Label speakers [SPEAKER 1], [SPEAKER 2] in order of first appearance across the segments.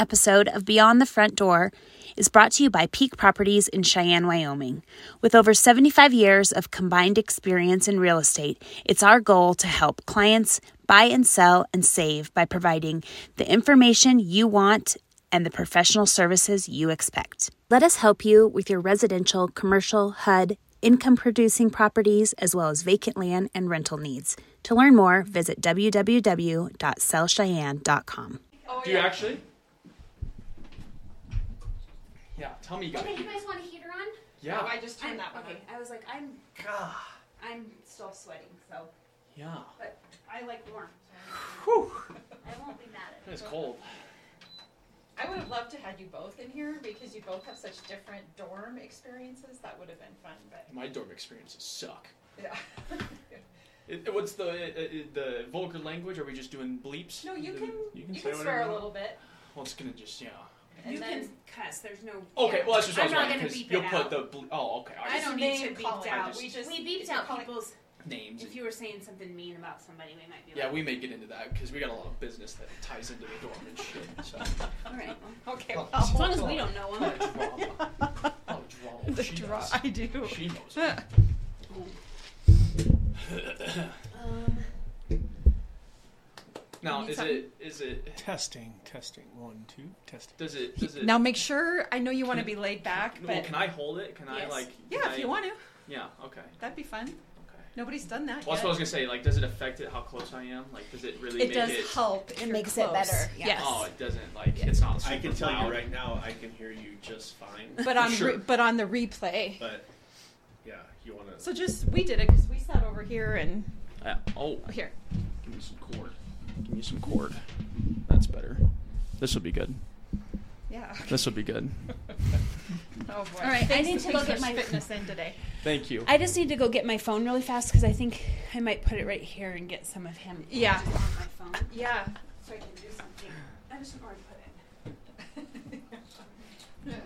[SPEAKER 1] episode of Beyond the Front Door is brought to you by Peak Properties in Cheyenne, Wyoming. With over 75 years of combined experience in real estate, it's our goal to help clients buy and sell and save by providing the information you want and the professional services you expect. Let us help you with your residential, commercial, HUD, income producing properties, as well as vacant land and rental needs. To learn more, visit www.sellcheyenne.com.
[SPEAKER 2] Do you actually? Yeah, tell me you got
[SPEAKER 1] Okay, you guys want a heater on?
[SPEAKER 2] Yeah.
[SPEAKER 3] Oh, I just turned that one
[SPEAKER 1] okay.
[SPEAKER 3] on.
[SPEAKER 1] I was like, I'm
[SPEAKER 2] God.
[SPEAKER 1] I'm still sweating, so
[SPEAKER 2] Yeah.
[SPEAKER 1] but I like warm.
[SPEAKER 2] Whew.
[SPEAKER 1] So I won't be mad at
[SPEAKER 2] It's cold.
[SPEAKER 3] I would have loved to had you both in here because you both have such different dorm experiences. That would have been fun, but
[SPEAKER 2] My dorm experiences suck.
[SPEAKER 3] yeah.
[SPEAKER 2] It, it- what's the uh, uh, the vulgar language? Are we just doing bleeps?
[SPEAKER 3] no, you
[SPEAKER 2] The-
[SPEAKER 3] can
[SPEAKER 2] You can,
[SPEAKER 3] you
[SPEAKER 2] say
[SPEAKER 3] can swear a little bit.
[SPEAKER 2] Well, it's gonna just yeah.
[SPEAKER 3] And
[SPEAKER 1] you
[SPEAKER 3] then,
[SPEAKER 1] can cuss. There's no.
[SPEAKER 2] Okay, well that's just what
[SPEAKER 1] I'm
[SPEAKER 2] I was
[SPEAKER 1] not
[SPEAKER 2] wondering,
[SPEAKER 1] gonna
[SPEAKER 2] 'cause
[SPEAKER 1] beep
[SPEAKER 2] you'll
[SPEAKER 1] it
[SPEAKER 2] put the ble- oh okay. I
[SPEAKER 1] I
[SPEAKER 2] just
[SPEAKER 1] don't
[SPEAKER 3] name
[SPEAKER 1] need to beep
[SPEAKER 3] calling.
[SPEAKER 1] out.
[SPEAKER 3] We just-
[SPEAKER 1] we
[SPEAKER 3] if
[SPEAKER 1] beeped out
[SPEAKER 3] calling-
[SPEAKER 1] people's.
[SPEAKER 2] names.
[SPEAKER 1] If you were saying something mean about somebody, we might be.
[SPEAKER 2] yeah,
[SPEAKER 1] like,
[SPEAKER 2] we may get into that because we got a lot of business that ties into the dorm and shit. So.
[SPEAKER 1] All right. Well,
[SPEAKER 3] okay,
[SPEAKER 2] Oh,
[SPEAKER 3] well,
[SPEAKER 1] as long as we don't know
[SPEAKER 2] Oh,
[SPEAKER 1] them.
[SPEAKER 2] drama. Oh, drama.
[SPEAKER 3] the
[SPEAKER 2] she
[SPEAKER 3] draw.
[SPEAKER 2] knows.
[SPEAKER 3] I do.
[SPEAKER 2] She knows.
[SPEAKER 1] Um,
[SPEAKER 2] now,
[SPEAKER 3] You need
[SPEAKER 2] is it is it
[SPEAKER 4] Testing, testing. One, two, testing.
[SPEAKER 2] does it does it
[SPEAKER 3] Now make sure. I know you want to be laid back,
[SPEAKER 2] Well,
[SPEAKER 3] but
[SPEAKER 2] can I hold it? Can I like?
[SPEAKER 3] yeah, if
[SPEAKER 2] I-
[SPEAKER 3] you want to,
[SPEAKER 2] Yeah. Okay.
[SPEAKER 3] that'd be fun.
[SPEAKER 2] Okay.
[SPEAKER 3] Nobody's done that
[SPEAKER 2] Well, that's what I was gonna say. Like, does it affect it how close I am? Like, does it really
[SPEAKER 3] it
[SPEAKER 2] make
[SPEAKER 3] does
[SPEAKER 2] it?
[SPEAKER 3] help. if
[SPEAKER 1] It
[SPEAKER 3] you're
[SPEAKER 1] makes it better, yeah.
[SPEAKER 3] Yes.
[SPEAKER 2] Oh, it doesn't. Like,
[SPEAKER 3] Yeah.
[SPEAKER 2] it's not. Super
[SPEAKER 4] I can tell
[SPEAKER 2] loud.
[SPEAKER 4] you right now, I can hear you just fine.
[SPEAKER 3] but on
[SPEAKER 2] Sure.
[SPEAKER 3] re- but on the replay.
[SPEAKER 4] But yeah, you want to.
[SPEAKER 3] So just we did it because we sat over here and
[SPEAKER 2] Uh, oh,
[SPEAKER 3] oh, here.
[SPEAKER 2] give me some cord. Give me some cord. That's better. This will be good.
[SPEAKER 3] Yeah.
[SPEAKER 2] This will be good.
[SPEAKER 3] Oh boy.
[SPEAKER 1] All right, I need
[SPEAKER 3] to
[SPEAKER 1] to go get my-
[SPEAKER 3] fitness in today.
[SPEAKER 2] Thank you.
[SPEAKER 1] I just need to go get my phone really fast because I think I might put it right here and get some of him.
[SPEAKER 3] Yeah.
[SPEAKER 1] on my phone
[SPEAKER 3] Yeah.
[SPEAKER 1] so I can do something. I just know where to put it.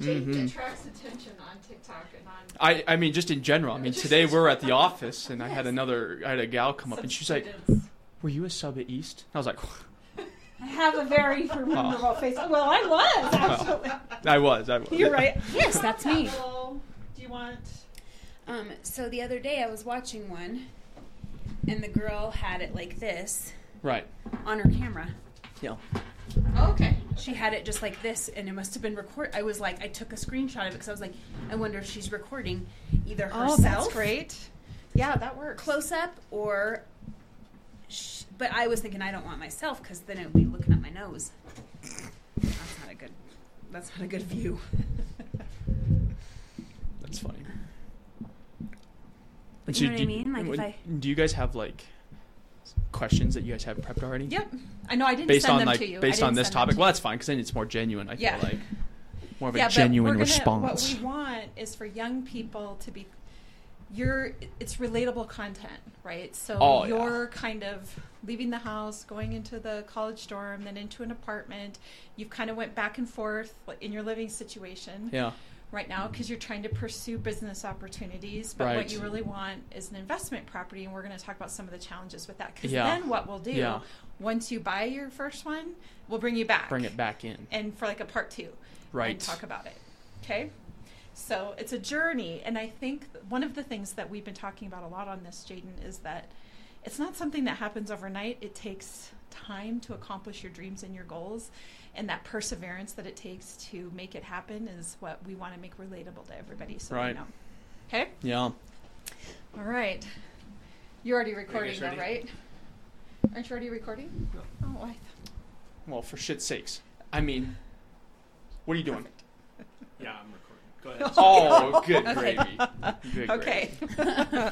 [SPEAKER 3] Jake
[SPEAKER 2] Mhm.
[SPEAKER 3] attracts attention on TikTok and on.
[SPEAKER 2] I, I mean, just in general. I mean, today we're at the office, and I had another, I had a gal come up, and she's like,
[SPEAKER 3] students.
[SPEAKER 2] "Were you a sub at East?" I was like,
[SPEAKER 1] I have a very memorable face. Well, I was actually.
[SPEAKER 2] "I was, I was."
[SPEAKER 3] You're right.
[SPEAKER 1] Yes, that's me.
[SPEAKER 3] Hello. Do you want?
[SPEAKER 1] Um, so the other day I was watching one, and the girl had it like this
[SPEAKER 2] Right.
[SPEAKER 1] on her camera.
[SPEAKER 2] Yeah.
[SPEAKER 3] Oh, okay.
[SPEAKER 1] She had it just like this, and it must have been record. I was like, I took a screenshot of it because I was like, I wonder if she's recording either herself,
[SPEAKER 3] Oh, that's great. Yeah, that works.
[SPEAKER 1] close up, or. Sh- but I was thinking I don't want myself because then it would be looking at my nose. That's not a good. That's not a good view.
[SPEAKER 2] That's funny.
[SPEAKER 1] But
[SPEAKER 2] So
[SPEAKER 1] you know what I
[SPEAKER 2] do-
[SPEAKER 1] mean? Like if I.
[SPEAKER 2] do you guys have like questions that you guys have prepped already?
[SPEAKER 3] Yep. I know. I didn't
[SPEAKER 2] Based
[SPEAKER 3] send
[SPEAKER 2] on
[SPEAKER 3] them
[SPEAKER 2] like
[SPEAKER 3] to you.
[SPEAKER 2] Based on this topic,
[SPEAKER 3] to
[SPEAKER 2] well, that's fine because then it's more genuine. I
[SPEAKER 3] Yeah.
[SPEAKER 2] feel like more of a
[SPEAKER 3] yeah, but
[SPEAKER 2] genuine
[SPEAKER 3] gonna,
[SPEAKER 2] response.
[SPEAKER 3] What we want is for young people to be. You're. It's relatable content, right? So
[SPEAKER 2] Oh,
[SPEAKER 3] you're kind of leaving the house, going into the college dorm, then into an apartment. You've kind of went back and forth in your living situation.
[SPEAKER 2] yeah.
[SPEAKER 3] right now because you're trying to pursue business opportunities. But
[SPEAKER 2] Right.
[SPEAKER 3] what you really want is an investment property, and we're going to talk about some of the challenges with that. Because
[SPEAKER 2] Yeah.
[SPEAKER 3] then what we'll do
[SPEAKER 2] Yeah.
[SPEAKER 3] once you buy your first one, we'll bring you back,
[SPEAKER 2] Bring it back in.
[SPEAKER 3] and for like a part two,
[SPEAKER 2] Right.
[SPEAKER 3] and talk about it. Okay. So it's a journey, and I think one of the things that we've been talking about a lot on this, Jayden, is that it's not something that happens overnight. It takes time to accomplish your dreams and your goals, and that perseverance that it takes to make it happen is what we want to make relatable to everybody. So
[SPEAKER 2] Right.
[SPEAKER 3] they know. Okay.
[SPEAKER 2] Yeah.
[SPEAKER 3] All right. You're already recording, though,
[SPEAKER 4] ready?
[SPEAKER 3] right? Aren't you already recording?
[SPEAKER 4] No.
[SPEAKER 3] Oh, I.
[SPEAKER 2] Well, for shit's sakes. I mean, what are you doing?
[SPEAKER 4] Yeah, I'm recording. Go ahead.
[SPEAKER 2] Oh, good
[SPEAKER 3] Okay.
[SPEAKER 2] gravy. Good
[SPEAKER 3] Okay.
[SPEAKER 2] gravy.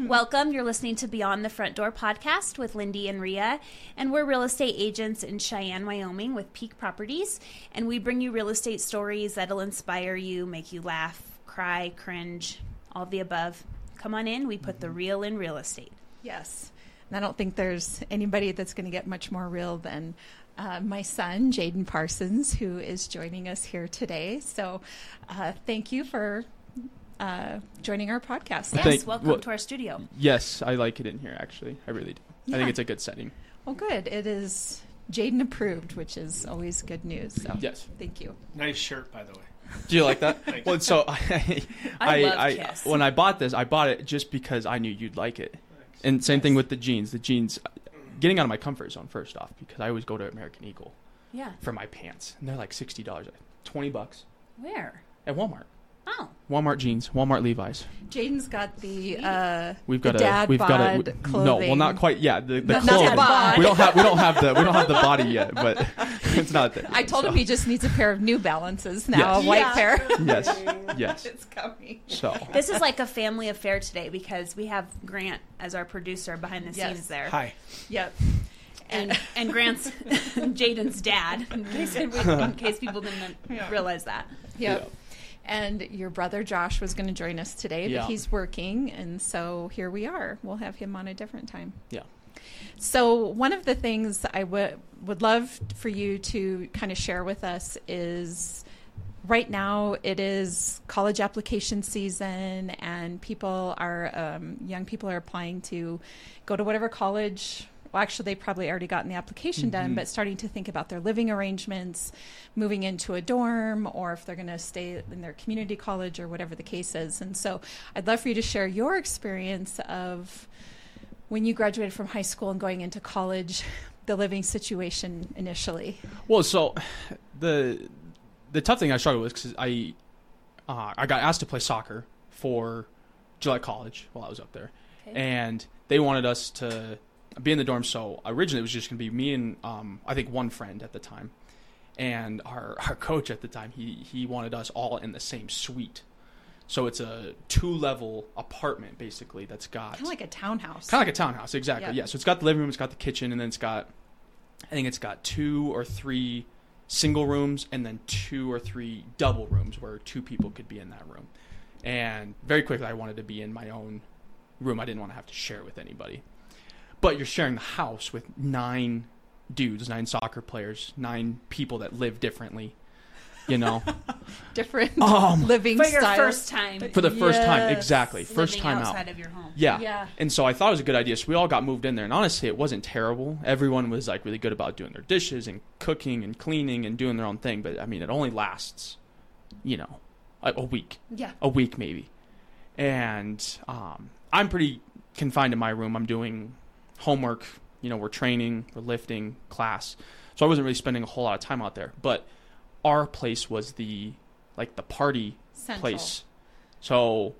[SPEAKER 1] Welcome. You're listening to Beyond the Front Door podcast with Lindee and Rhea, and we're real estate agents in Cheyenne, Wyoming with Peak Properties, and we bring you real estate stories that'll inspire you, make you laugh, cry, cringe, all of the above. Come on in. We put the mm-hmm. real in real estate.
[SPEAKER 3] Yes. And I don't think there's anybody that's going to get much more real than uh, my son, Jayden Parsons, who is joining us here today. So uh, thank you for uh, joining our podcast.
[SPEAKER 1] Yes,
[SPEAKER 2] Thank-
[SPEAKER 1] welcome
[SPEAKER 2] well-
[SPEAKER 1] to our studio.
[SPEAKER 2] Yes, I like it in here. Actually, I really do. I think it's a good setting.
[SPEAKER 3] Well, good. It is Jayden approved, which is always good news. So
[SPEAKER 2] Yes.
[SPEAKER 3] thank you.
[SPEAKER 4] Nice shirt, by the way.
[SPEAKER 2] Do you like that? Well, so I,
[SPEAKER 1] I
[SPEAKER 2] I,
[SPEAKER 1] love
[SPEAKER 2] I,
[SPEAKER 1] Kiss.
[SPEAKER 2] when I bought this, I bought it just because I knew you'd like it. And same thing with the jeans. The jeans, getting out of my comfort zone first off, because I always go to American Eagle
[SPEAKER 1] Yeah.
[SPEAKER 2] for my pants, and they're like sixty dollars, twenty bucks
[SPEAKER 1] Where?
[SPEAKER 2] at Walmart.
[SPEAKER 1] Oh.
[SPEAKER 2] Walmart jeans, Walmart Levi's.
[SPEAKER 3] Jaden's got the uh,
[SPEAKER 2] We've
[SPEAKER 3] the
[SPEAKER 2] got a
[SPEAKER 3] dad
[SPEAKER 2] we've got a
[SPEAKER 3] bod
[SPEAKER 2] we-
[SPEAKER 3] clothing.
[SPEAKER 2] no, well not quite yet. The, the
[SPEAKER 3] Not- not
[SPEAKER 2] clothes.
[SPEAKER 3] bod.
[SPEAKER 2] We don't have we don't have the we don't have the body yet, but it's not there.
[SPEAKER 3] I told
[SPEAKER 2] so.
[SPEAKER 3] him he just needs a pair of New Balances now,
[SPEAKER 2] Yes.
[SPEAKER 3] a white
[SPEAKER 1] Yeah.
[SPEAKER 3] pair.
[SPEAKER 2] Yes, yes.
[SPEAKER 3] it's coming.
[SPEAKER 2] So
[SPEAKER 1] This is like a family affair today because we have Grant as our producer behind the
[SPEAKER 3] Yes.
[SPEAKER 1] scenes there.
[SPEAKER 4] Hi.
[SPEAKER 3] Yep.
[SPEAKER 1] And and Grant's Jayden's dad, in case, in case people didn't
[SPEAKER 3] Yeah.
[SPEAKER 1] realize that.
[SPEAKER 3] Yep.
[SPEAKER 2] Yeah.
[SPEAKER 3] And your brother Josh was going to join us today, but
[SPEAKER 2] Yeah.
[SPEAKER 3] he's working, and so here we are. We'll have him on a different time.
[SPEAKER 2] yeah.
[SPEAKER 3] So, one of the things I would would love for you to kind of share with us is right now it is college application season, and people are um, young people are applying to go to whatever college. Well, actually, they probably already gotten the application done,
[SPEAKER 2] Mhm.
[SPEAKER 3] but starting to think about their living arrangements, moving into a dorm, or if they're going to stay in their community college or whatever the case is. And so, I'd love for you to share your experience of when you graduated from high school and going into college, the living situation initially.
[SPEAKER 2] Well, so the the tough thing I struggled with because I uh, I got asked to play soccer for Gillette College while I was up there,
[SPEAKER 1] Okay.
[SPEAKER 2] and they wanted us to be in the dorm. So originally it was just going to be me and um, I think one friend at the time, and our our coach at the time he he wanted us all in the same suite. So it's a two level apartment basically that's got
[SPEAKER 3] Kind of like a townhouse.
[SPEAKER 2] kind of like a townhouse exactly
[SPEAKER 3] Yeah.
[SPEAKER 2] yeah. so it's got the living room it's got the kitchen and then it's got i think it's got two or three single rooms and then two or three double rooms where two people could be in that room and very quickly i wanted to be in my own room i didn't want to have to share with anybody but you're sharing the house with nine dudes nine soccer players nine people that live differently you know
[SPEAKER 3] Different
[SPEAKER 2] Um,
[SPEAKER 3] living
[SPEAKER 1] For your
[SPEAKER 3] styles.
[SPEAKER 1] first time
[SPEAKER 2] for the first time exactly first
[SPEAKER 1] living
[SPEAKER 2] time
[SPEAKER 1] outside
[SPEAKER 2] out
[SPEAKER 1] of your home.
[SPEAKER 2] yeah.
[SPEAKER 3] Yeah.
[SPEAKER 2] And so I thought it was a good idea. So we all got moved in there. And honestly, it wasn't terrible. Everyone was like really good about doing their dishes and cooking and cleaning and doing their own thing. But I mean, it only lasts, you know, a, a week,
[SPEAKER 3] Yeah.
[SPEAKER 2] a week maybe. And um, I'm pretty confined to my room. I'm doing homework. You know, we're training, we're lifting, class. So I wasn't really spending a whole lot of time out there. But our place was the like the party
[SPEAKER 3] Central.
[SPEAKER 2] place. So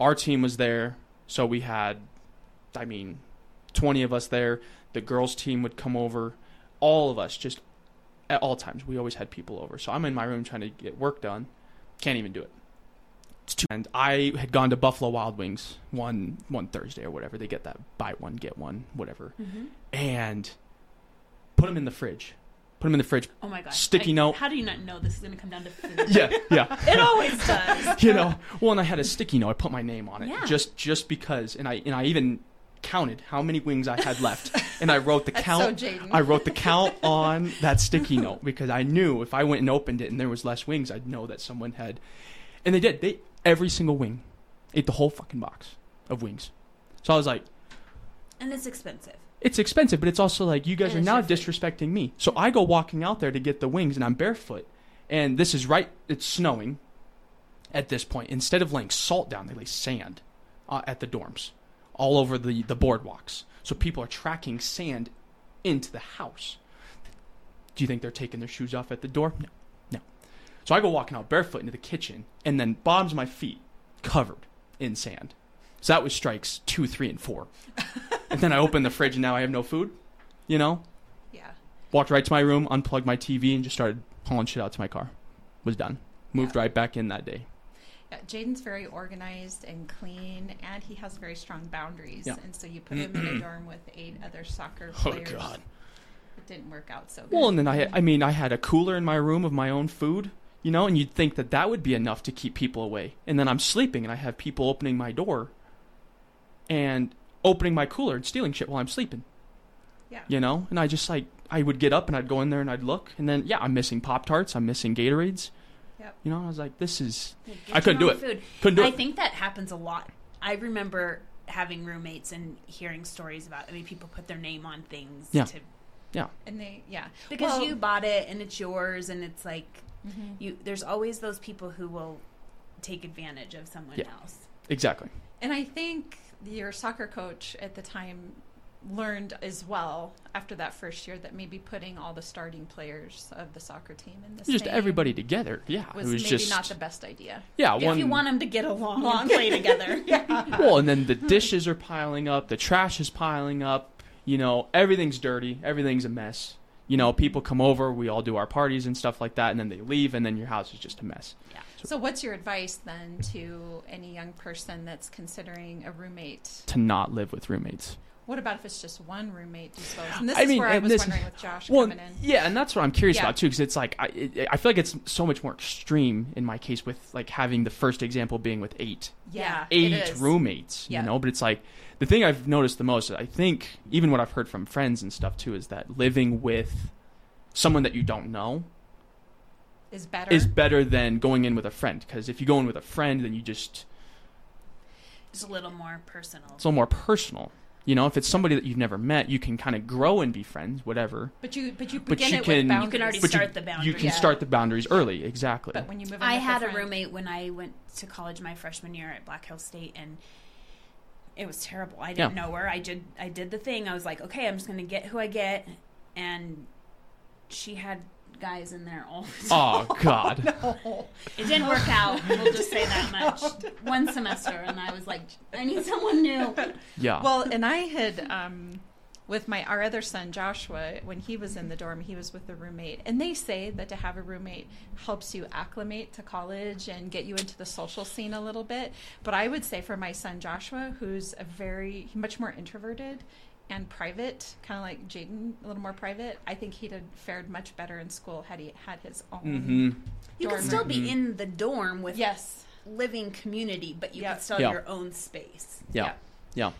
[SPEAKER 2] our team was there. So we had, I mean, 20 of us there. The girls' team would come over. All of us, just at all times, we always had people over. So I'm in my room trying to get work done. Can't even do it. It's too. And I had gone to Buffalo Wild Wings one one Thursday or whatever. They get that buy one get one whatever,
[SPEAKER 1] Mm-hmm.
[SPEAKER 2] and put them in the fridge. Put them in the fridge.
[SPEAKER 1] Oh my gosh.
[SPEAKER 2] Sticky
[SPEAKER 1] I-
[SPEAKER 2] note.
[SPEAKER 1] How do you not know this is going to come down to food?
[SPEAKER 2] Yeah, yeah.
[SPEAKER 1] It always does.
[SPEAKER 2] you know well and i had a sticky note i put my name on it
[SPEAKER 1] Yeah.
[SPEAKER 2] just just because and i and i even counted how many wings i had left and i wrote the count
[SPEAKER 3] so
[SPEAKER 2] i wrote the count on that sticky note because i knew if i went and opened it and there was less wings i'd know that someone had and they did they every single wing ate the whole fucking box of wings so i was like
[SPEAKER 1] And it's expensive.
[SPEAKER 2] It's expensive, but it's also like you guys
[SPEAKER 1] And
[SPEAKER 2] are now disrespecting me. So I go walking out there to get the wings, and I'm barefoot, and this is right. It's snowing at this point. Instead of laying salt down, they lay sand uh, at the dorms, all over the the boardwalks. So people are tracking sand into the house. Do you think they're taking their shoes off at the door? No, no. So I go walking out barefoot into the kitchen, and then bottoms my feet covered in sand. So that was strikes two, three, and four. and then I opened the fridge, and now I have no food. You know,
[SPEAKER 3] Yeah.
[SPEAKER 2] walked right to my room, unplugged my TV, and just started hauling shit out to my car. Was done. Moved
[SPEAKER 3] Yeah.
[SPEAKER 2] right back in that day.
[SPEAKER 3] Yeah, Jayden's very organized and clean, and he has very strong boundaries.
[SPEAKER 2] Yeah.
[SPEAKER 3] And so you put him in a dorm with eight other soccer
[SPEAKER 2] Oh
[SPEAKER 3] players.
[SPEAKER 2] God.
[SPEAKER 3] It didn't work out so good.
[SPEAKER 2] Well, and then I, had, I mean, I had a cooler in my room of my own food. You know, and you'd think that that would be enough to keep people away. And then I'm sleeping, and I have people opening my door, and opening my cooler and stealing shit while I'm sleeping.
[SPEAKER 3] yeah.
[SPEAKER 2] You know, and I just like I would get up and I'd go in there and I'd look, and then yeah, I'm missing Pop Tarts, I'm missing Gatorades.
[SPEAKER 3] Yep.
[SPEAKER 2] You know, I was like, this is
[SPEAKER 1] Get
[SPEAKER 2] I couldn't do it.
[SPEAKER 1] Food.
[SPEAKER 2] couldn't do
[SPEAKER 1] I
[SPEAKER 2] it.
[SPEAKER 1] think that happens a lot. I remember having roommates and hearing stories about. I mean, people put their name on things
[SPEAKER 2] Yeah.
[SPEAKER 1] to
[SPEAKER 2] Yeah.
[SPEAKER 3] And they, yeah.
[SPEAKER 1] because
[SPEAKER 3] Well-
[SPEAKER 1] you bought it and it's yours and it's like
[SPEAKER 3] Mhm.
[SPEAKER 1] you there's always those people who will take advantage of someone
[SPEAKER 2] Yeah.
[SPEAKER 1] else
[SPEAKER 2] Exactly.
[SPEAKER 3] And I think your soccer coach at the time learned as well after that first year that maybe putting all the starting players of the soccer team in the
[SPEAKER 2] Just
[SPEAKER 3] same
[SPEAKER 2] everybody together. Yeah.
[SPEAKER 3] was,
[SPEAKER 2] it was
[SPEAKER 3] maybe
[SPEAKER 2] just
[SPEAKER 3] not the best idea.
[SPEAKER 2] yeah.
[SPEAKER 1] if
[SPEAKER 2] one
[SPEAKER 1] you want them to get along
[SPEAKER 3] Long.
[SPEAKER 1] and play together yeah.
[SPEAKER 2] well, and then the dishes are piling up, the trash is piling up. You know, everything's dirty, everything's a mess. You know, people come over, we all do our parties and stuff like that, and then they leave, and then your house is just a mess. Yeah.
[SPEAKER 3] So, what's your advice then to any young person that's considering a roommate?
[SPEAKER 2] To not live with roommates.
[SPEAKER 3] What about if it's just one roommate? Do you suppose? And this
[SPEAKER 2] I
[SPEAKER 3] is
[SPEAKER 2] mean,
[SPEAKER 3] where I was
[SPEAKER 2] this-
[SPEAKER 3] wondering with Josh
[SPEAKER 2] Well,
[SPEAKER 3] coming in.
[SPEAKER 2] yeah, and that's what I'm curious
[SPEAKER 3] Yeah.
[SPEAKER 2] about too, because it's like I, it, I feel like it's so much more extreme in my case with like having the first example being with eight,
[SPEAKER 3] Yeah,
[SPEAKER 2] eight
[SPEAKER 3] is.
[SPEAKER 2] roommates.
[SPEAKER 3] Yeah.
[SPEAKER 2] You know, but it's like the thing I've noticed the most. I think even what I've heard from friends and stuff too is that living with someone that you don't know
[SPEAKER 3] is better.
[SPEAKER 2] is better than going in with a friend. Because if you go in with a friend, then you just
[SPEAKER 1] it's a little more personal
[SPEAKER 2] it's a little more personal. You know, if it's somebody that you've never met, you can kind of grow and be friends, whatever.
[SPEAKER 3] but you but you
[SPEAKER 2] But
[SPEAKER 3] begin
[SPEAKER 2] you
[SPEAKER 3] it
[SPEAKER 2] can-
[SPEAKER 3] with
[SPEAKER 2] You
[SPEAKER 3] boundaries.
[SPEAKER 1] you can already
[SPEAKER 2] But
[SPEAKER 1] start
[SPEAKER 2] you,
[SPEAKER 1] the
[SPEAKER 2] you
[SPEAKER 1] boundaries
[SPEAKER 2] can
[SPEAKER 3] Yeah.
[SPEAKER 2] start the boundaries early. Exactly.
[SPEAKER 3] But when you move in
[SPEAKER 1] I
[SPEAKER 3] with
[SPEAKER 1] had a
[SPEAKER 3] friend-
[SPEAKER 1] roommate when I went to college my freshman year at Black Hill State, and it was terrible. I didn't
[SPEAKER 2] Yeah.
[SPEAKER 1] know her. I did. I did the thing. I was like, okay, I'm just gonna get who I get, and she had guys in there all. The time.
[SPEAKER 2] oh God.
[SPEAKER 1] It didn't work out. We'll just say that much. One semester, and I was like, I need someone new.
[SPEAKER 2] Yeah.
[SPEAKER 3] Well, and I had um, with my our other son Joshua when he was in the dorm, he was with a roommate, and they say that to have a roommate helps you acclimate to college and get you into the social scene a little bit. But I would say for my son Joshua, who's a very much more introverted and private, kind of like Jayden, a little more private, I think he'd have fared much better in school had he had his own.
[SPEAKER 2] hmm
[SPEAKER 1] You
[SPEAKER 3] dorm
[SPEAKER 1] could still
[SPEAKER 3] room.
[SPEAKER 1] be in the dorm with
[SPEAKER 3] Yes.
[SPEAKER 1] living community, but you
[SPEAKER 3] Yeah.
[SPEAKER 1] could still
[SPEAKER 2] Yeah.
[SPEAKER 1] have your own space.
[SPEAKER 2] Yeah.
[SPEAKER 3] Yeah.
[SPEAKER 2] Yeah.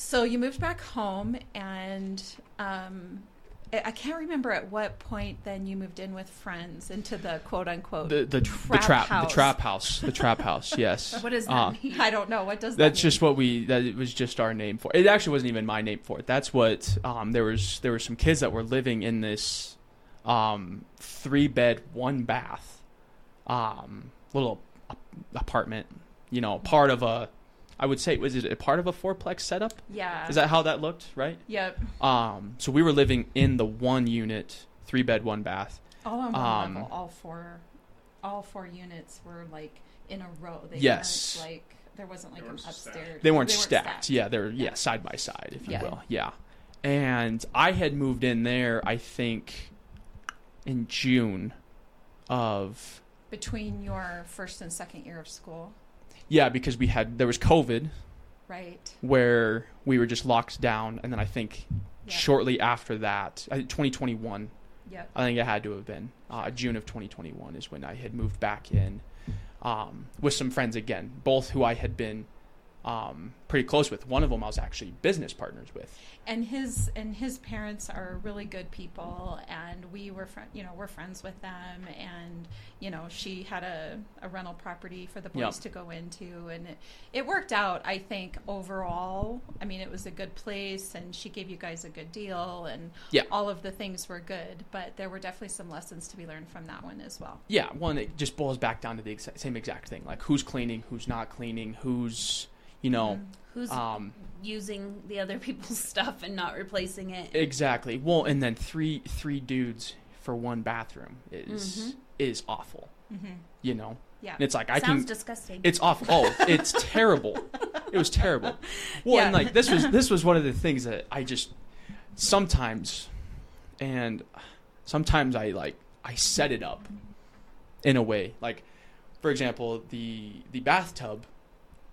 [SPEAKER 3] So you moved back home, and um, I I can't remember at what point then you moved in with friends into the quote unquote.
[SPEAKER 2] The the
[SPEAKER 3] Trap
[SPEAKER 2] the trap
[SPEAKER 3] house.
[SPEAKER 2] the trap house the trap house yes.
[SPEAKER 1] What does that
[SPEAKER 2] Uh,
[SPEAKER 1] mean?
[SPEAKER 3] I don't know what does that
[SPEAKER 2] That's
[SPEAKER 3] mean?
[SPEAKER 2] just what we. That it was just our name for it. It actually wasn't even my name for it. That's what. Um, there was there were some kids that were living in this, um, three bed one bath, um, little apartment. You know, part of a. I would say was it a part of a fourplex setup?
[SPEAKER 3] yeah.
[SPEAKER 2] Is that how that looked? Right.
[SPEAKER 3] Yep.
[SPEAKER 2] Um, so we were living in the one unit, three bed one bath.
[SPEAKER 3] All on one
[SPEAKER 2] Um,
[SPEAKER 3] level. All four, all four units were like in a row. They
[SPEAKER 2] Yes.
[SPEAKER 3] weren't like there wasn't like
[SPEAKER 4] They
[SPEAKER 3] an
[SPEAKER 4] weren't stacked.
[SPEAKER 3] upstairs.
[SPEAKER 2] They weren't, stacked. Yeah, they were yeah.
[SPEAKER 3] Yeah.
[SPEAKER 2] side by side, if you will. Yeah. And I had moved in there, I think, in June of
[SPEAKER 3] Between your first and second year of school,
[SPEAKER 2] yeah, because we had there was COVID
[SPEAKER 3] right?
[SPEAKER 2] where we were just locked down, and then I think
[SPEAKER 3] Yeah.
[SPEAKER 2] shortly after that, 2021,
[SPEAKER 3] Yep.
[SPEAKER 2] I think it had to have been uh, June of 2021 is when I had moved back in um, with some friends again, both who I had been um, pretty close with. One of them I was actually business partners with.
[SPEAKER 3] and his and his parents are really good people and we were fri you know we're friends with them and you know she had a, a rental property for the boys
[SPEAKER 2] Yep.
[SPEAKER 3] to go into and it, it worked out i think overall i mean it was a good place and she gave you guys a good deal and
[SPEAKER 2] Yeah.
[SPEAKER 3] all of the things were good but there were definitely some lessons to be learned from that one as well
[SPEAKER 2] Yeah, one it just boils back down to the same exact thing, like who's cleaning, who's not cleaning, who's you know,
[SPEAKER 1] Who's
[SPEAKER 2] um,
[SPEAKER 1] using the other people's stuff and not replacing it?
[SPEAKER 2] exactly. Well, and then three three dudes for one bathroom is
[SPEAKER 1] Mhm.
[SPEAKER 2] is awful.
[SPEAKER 3] mm-hmm.
[SPEAKER 2] You know,
[SPEAKER 3] yeah
[SPEAKER 2] and it's like I
[SPEAKER 1] Sounds
[SPEAKER 2] can.
[SPEAKER 1] disgusting.
[SPEAKER 2] It's awful. Oh, it's terrible. It was terrible. Well, and like this was this was one of the things that I just sometimes, and sometimes I like I set it up in a way like, for example, the the bathtub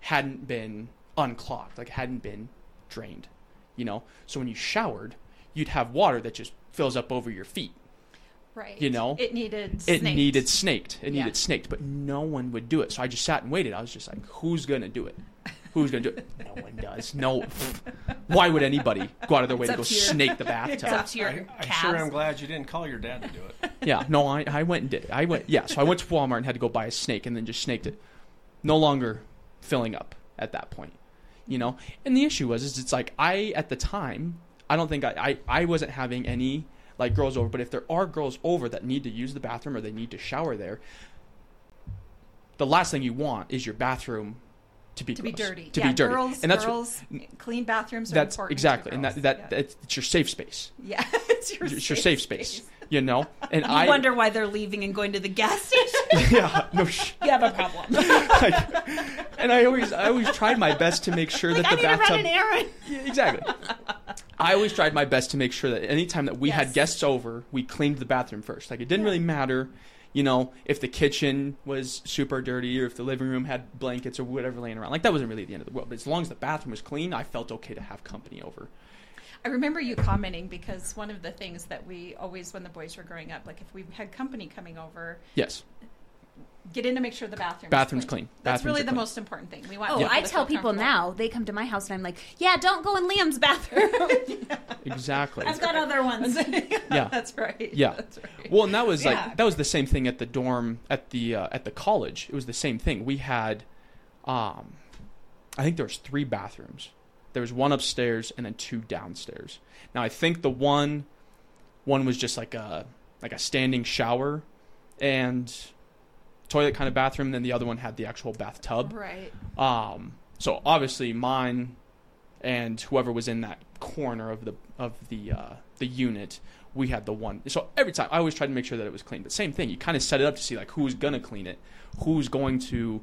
[SPEAKER 2] hadn't been unclogged, like hadn't been drained, you know. So when you showered, you'd have water that just fills up over your feet.
[SPEAKER 3] right
[SPEAKER 2] you know,
[SPEAKER 3] it needed
[SPEAKER 2] It needed snaked. It
[SPEAKER 3] Yeah.
[SPEAKER 2] needed snaked, but no one would do it. So I just sat and waited. I was just like, who's gonna do it? Who's gonna do it? No one does. No. Why would anybody go out of their way
[SPEAKER 1] It's
[SPEAKER 2] to go
[SPEAKER 1] up to your-
[SPEAKER 2] snake the bathtub?
[SPEAKER 1] It's up to your
[SPEAKER 4] I, I
[SPEAKER 1] calves.
[SPEAKER 4] sure am glad you didn't call your dad to do it.
[SPEAKER 2] Yeah, no, I, I went and did it. I went, yeah, so I went to Walmart and had to go buy a snake and then just snaked it. No longer filling up at that point, you know? And the issue was, is it's like, I, at the time, I don't think I, I I wasn't having any like girls over. But if there are girls over that need to use the bathroom or they need to shower there, the last thing you want is your bathroom to be
[SPEAKER 3] to be dirty.
[SPEAKER 2] to
[SPEAKER 3] yeah,
[SPEAKER 2] be dirty,
[SPEAKER 3] Girls,
[SPEAKER 2] and that's
[SPEAKER 3] girls, clean bathrooms are
[SPEAKER 2] that's
[SPEAKER 3] important.
[SPEAKER 2] exactly, and that that
[SPEAKER 3] yeah.
[SPEAKER 2] that's, it's your safe space.
[SPEAKER 3] yeah, it's your,
[SPEAKER 2] It's your safe space, you know. And
[SPEAKER 1] You
[SPEAKER 2] I
[SPEAKER 1] wonder why they're leaving and going to the gas station.
[SPEAKER 2] yeah, no, sh-
[SPEAKER 1] you have a problem.
[SPEAKER 2] like, and I always I always tried my best to make sure that
[SPEAKER 1] I
[SPEAKER 2] the
[SPEAKER 1] need to run
[SPEAKER 2] bathtub
[SPEAKER 1] an errand.
[SPEAKER 2] Yeah, exactly. I always tried my best to make sure that anytime that we had guests over, we cleaned the bathroom first. Like it didn't really matter, you know, if the kitchen was super dirty or if the living room had blankets or whatever laying around. Like that wasn't really the end of the world. But as long as the bathroom was clean, I felt okay to have company over.
[SPEAKER 3] I remember you commenting because one of the things that we always, when the boys were growing up, like if we had company coming over,
[SPEAKER 2] Yes.
[SPEAKER 3] get in to make sure the bathroom
[SPEAKER 2] Bathroom's clean.
[SPEAKER 3] That's
[SPEAKER 2] Bathrooms
[SPEAKER 3] really the
[SPEAKER 2] clean.
[SPEAKER 3] most important thing. We want.
[SPEAKER 1] Oh,
[SPEAKER 3] people
[SPEAKER 1] I tell people now. They come to my house and I'm like, "Yeah, don't go in Liam's bathroom.
[SPEAKER 2] Exactly.
[SPEAKER 1] I've got other ones."
[SPEAKER 2] Yeah.
[SPEAKER 3] that's right.
[SPEAKER 2] Yeah.
[SPEAKER 3] that's right.
[SPEAKER 2] Well, and that was
[SPEAKER 3] Yeah.
[SPEAKER 2] like that was the same thing at the dorm at the uh, at the college. It was the same thing. We had, um, I think there was three bathrooms. There was one upstairs and then two downstairs. Now I think the one, one was just like a like a standing shower, and toilet kind of bathroom. Then the other one had the actual bathtub.
[SPEAKER 3] right.
[SPEAKER 2] Um, so obviously mine and whoever was in that corner of the of the uh, the unit, we had the one. So every time I always tried to make sure that it was clean. But same thing, you kind of set it up to see like who's gonna clean it, who's going to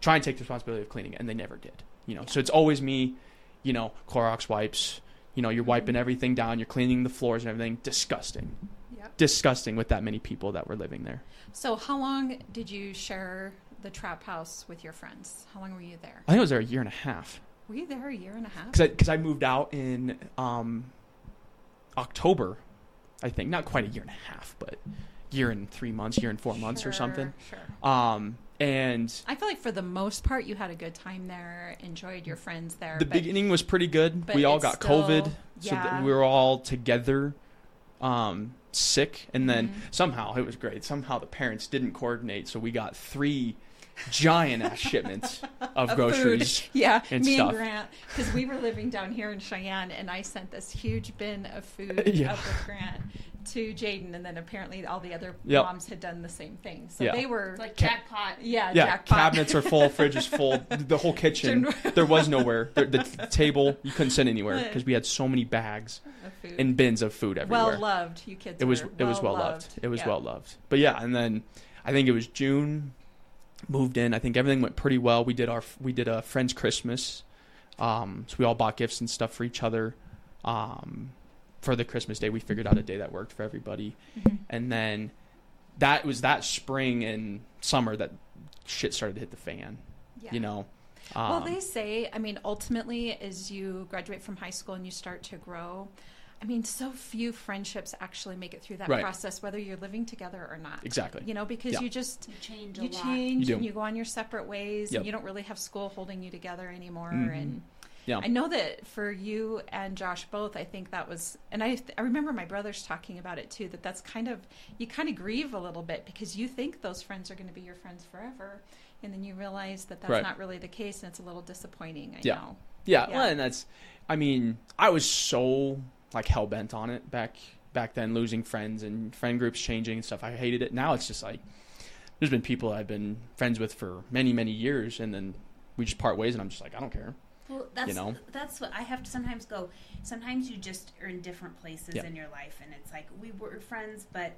[SPEAKER 2] try and take the responsibility of cleaning it, and they never did. You know, so it's always me. You know, Clorox wipes. You know, you're wiping everything down. You're cleaning the floors and everything. Disgusting,
[SPEAKER 3] Yep.
[SPEAKER 2] disgusting with that many people that were living there.
[SPEAKER 3] So, how long did you share the trap house with your friends? How long were you there?
[SPEAKER 2] I think I was there a year and a half.
[SPEAKER 3] Were you there a year and a half?
[SPEAKER 2] because I, I moved out in um, October, I think not quite a year and a half, but year and three months, year and four months or something.
[SPEAKER 3] Sure, Sure.
[SPEAKER 2] Um, and
[SPEAKER 3] I feel like for the most part, you had a good time there, enjoyed your friends there.
[SPEAKER 2] the
[SPEAKER 3] but
[SPEAKER 2] beginning was pretty good. We all got
[SPEAKER 3] still-
[SPEAKER 2] COVID, so
[SPEAKER 3] yeah.
[SPEAKER 2] that we were all together, um, sick, and then
[SPEAKER 3] Mhm.
[SPEAKER 2] somehow it was great. Somehow the parents didn't coordinate, so we got three giant ass shipments of
[SPEAKER 3] of
[SPEAKER 2] groceries.
[SPEAKER 3] Food. Yeah,
[SPEAKER 2] and
[SPEAKER 3] me
[SPEAKER 2] stuff.
[SPEAKER 3] and Grant, because we were living down here in Cheyenne, and I sent this huge bin of food
[SPEAKER 2] Yeah.
[SPEAKER 3] up with Grant to Jayden, and then apparently all the other
[SPEAKER 2] Yep.
[SPEAKER 3] moms had done the same thing. So
[SPEAKER 2] Yeah.
[SPEAKER 3] they were,
[SPEAKER 1] like jackpot.
[SPEAKER 3] yeah,
[SPEAKER 2] Yeah,
[SPEAKER 3] jackpot.
[SPEAKER 2] cabinets are full, fridge is full, the whole kitchen. There was nowhere. The, the table you couldn't sit anywhere because we had so many bags
[SPEAKER 3] of food.
[SPEAKER 2] and bins of food everywhere.
[SPEAKER 3] well loved. You kids.
[SPEAKER 2] it was
[SPEAKER 3] were
[SPEAKER 2] it was well loved. It was
[SPEAKER 3] Yeah.
[SPEAKER 2] well loved. But yeah, and then I think it was June. Moved in. I think everything went pretty well. We did our we did a friend's Christmas, um, so we all bought gifts and stuff for each other. Um, for the Christmas day, we figured out a day that worked for everybody,
[SPEAKER 3] Mhm.
[SPEAKER 2] and then that was that spring and summer that shit started to hit the fan.
[SPEAKER 3] Yeah.
[SPEAKER 2] You know.
[SPEAKER 3] Well,
[SPEAKER 2] Um,
[SPEAKER 3] they say, I mean, ultimately, as you graduate from high school and you start to grow, I mean, so few friendships actually make it through that
[SPEAKER 2] Right.
[SPEAKER 3] process, whether you're living together or not.
[SPEAKER 2] exactly.
[SPEAKER 3] You know, because
[SPEAKER 2] Yeah.
[SPEAKER 3] you just
[SPEAKER 1] You change a
[SPEAKER 3] you
[SPEAKER 1] lot.
[SPEAKER 3] change
[SPEAKER 2] You
[SPEAKER 3] and you go on your separate ways,
[SPEAKER 2] Yep.
[SPEAKER 3] and you don't really have school holding you together anymore.
[SPEAKER 2] Mhm.
[SPEAKER 3] And
[SPEAKER 2] Yeah.
[SPEAKER 3] I know that for you and Josh both, I think that was, and I I remember my brothers talking about it too. That that's kind of you kind of grieve a little bit because you think those friends are going to be your friends forever, and then you realize that that's
[SPEAKER 2] Right.
[SPEAKER 3] not really the case, and it's a little disappointing. I
[SPEAKER 2] Yeah.
[SPEAKER 3] know.
[SPEAKER 2] Yeah,
[SPEAKER 3] Yeah.
[SPEAKER 2] well, and that's, I mean, I was so like hell bent on it back back then, losing friends and friend groups changing and stuff. I hated it. Now it's just like, there's been people I've been friends with for many many years, and then we just part ways, and I'm just like, I don't care.
[SPEAKER 1] Well, that's you
[SPEAKER 2] know?
[SPEAKER 1] that's what I have to sometimes go. Sometimes you just are in different places in your life, and it's like we were friends, but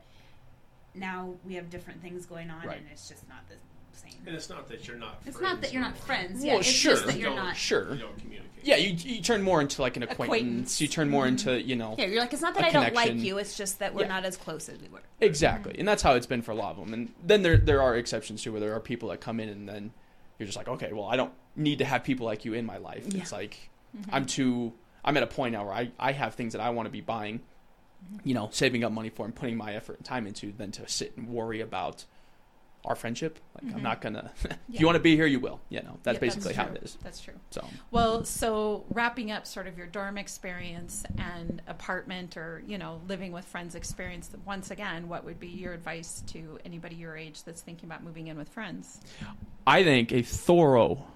[SPEAKER 1] now we have different things going on,
[SPEAKER 2] Right.
[SPEAKER 1] and it's just not the same.
[SPEAKER 5] And it's not that you're not.
[SPEAKER 1] It's
[SPEAKER 5] friends
[SPEAKER 1] not that you're not
[SPEAKER 5] anymore.
[SPEAKER 1] friends.
[SPEAKER 2] Well,
[SPEAKER 1] yeah, it's
[SPEAKER 2] sure.
[SPEAKER 1] just that you're
[SPEAKER 5] Don't-
[SPEAKER 2] Sure.
[SPEAKER 5] You don't communicate.
[SPEAKER 2] Yeah, you you turn more into like an acquaintance.
[SPEAKER 3] Acquaintance.
[SPEAKER 2] You turn more into you know
[SPEAKER 1] Yeah, you're like it's not that
[SPEAKER 2] a
[SPEAKER 1] I don't like you. It's just that we're
[SPEAKER 2] Yeah.
[SPEAKER 1] not as close as we were.
[SPEAKER 2] exactly, and that's how it's been for a lot of them. And then there there are exceptions too, where there are people that come in and then you're just like, okay, well, I don't need to have people like you in my life.
[SPEAKER 1] Yeah.
[SPEAKER 2] It's like
[SPEAKER 3] Mhm.
[SPEAKER 2] I'm too. I'm at a point now where I, I have things that I want to be buying,
[SPEAKER 3] Mm-hmm.
[SPEAKER 2] you know, saving up money for and putting my effort and time into than to sit and worry about our friendship. Like I'm
[SPEAKER 3] Mhm.
[SPEAKER 2] not gonna. if
[SPEAKER 3] Yeah.
[SPEAKER 2] you want to be here, you will. You know, that's
[SPEAKER 3] Yeah,
[SPEAKER 2] basically how it is.
[SPEAKER 3] That's true.
[SPEAKER 2] So
[SPEAKER 3] Well, so wrapping up sort of your dorm experience and apartment or, you know, living with friends experience, once again, what would be your advice to anybody your age that's thinking about moving in with friends?
[SPEAKER 2] I think a thorough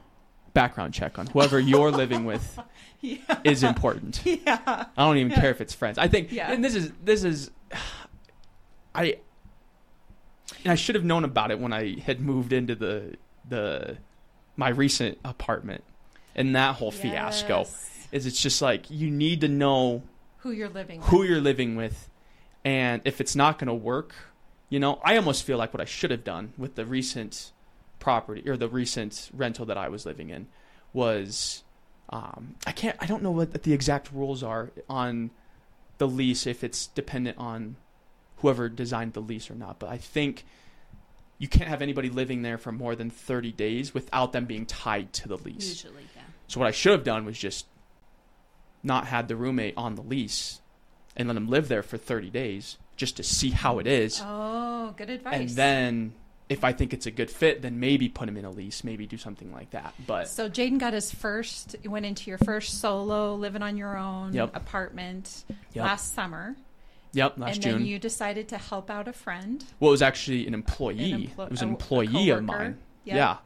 [SPEAKER 2] background check on whoever you're living with
[SPEAKER 3] Yeah.
[SPEAKER 2] is important.
[SPEAKER 3] Yeah.
[SPEAKER 2] I don't even care if it's friends. I think,
[SPEAKER 3] Yeah.
[SPEAKER 2] and this is this is, I, and I should have known about it when I had moved into the the my recent apartment, and that whole fiasco is it's just like you need to know
[SPEAKER 3] Who you're living
[SPEAKER 2] who
[SPEAKER 3] with.
[SPEAKER 2] you're living with, and if it's not going to work, you know, I almost feel like what I should have done with the recent property or the recent rental that I was living in was um, I can't I don't know what the exact rules are on the lease if it's dependent on whoever designed the lease or not, but I think you can't have anybody living there for more than 30 days without them being tied to the lease.
[SPEAKER 1] Usually, yeah.
[SPEAKER 2] So what I should have done was just not had the roommate on the lease and let him live there for 30 days just to see how it is.
[SPEAKER 3] Oh, good advice.
[SPEAKER 2] and then if I think it's a good fit, then maybe put him in a lease, maybe do something like that. But
[SPEAKER 3] So Jayden got his first. Went into your first solo living on your own
[SPEAKER 2] Yep.
[SPEAKER 3] apartment
[SPEAKER 2] Yep.
[SPEAKER 3] last summer,
[SPEAKER 2] yep, last
[SPEAKER 3] and
[SPEAKER 2] June.
[SPEAKER 3] then you decided to help out a friend
[SPEAKER 2] well, it was actually an employee.
[SPEAKER 3] An emplo-
[SPEAKER 2] it was an employee of mine.
[SPEAKER 3] Yep.
[SPEAKER 2] Yeah.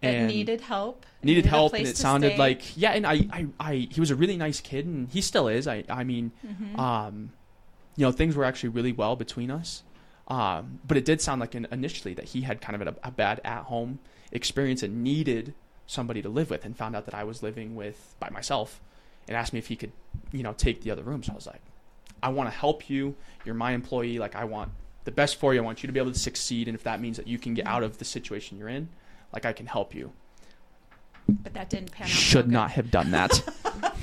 [SPEAKER 3] that
[SPEAKER 2] And
[SPEAKER 3] needed help.
[SPEAKER 2] needed
[SPEAKER 3] a
[SPEAKER 2] help and it sounded
[SPEAKER 3] stay.
[SPEAKER 2] like yeah and I, I i he was a really nice kid and he still is i i mean
[SPEAKER 3] Mhm.
[SPEAKER 2] um you know things were actually really well between us um but it did sound like in, initially that he had kind of a, a bad at home experience and needed somebody to live with and found out that i was living with by myself and asked me if he could you know take the other room so i was like i want to help you you're my employee like i want the best for you i want you to be able to succeed and if that means that you can get out of the situation you're in like i can help you
[SPEAKER 3] but that didn't pan out. so
[SPEAKER 2] should
[SPEAKER 3] good.
[SPEAKER 2] not have done that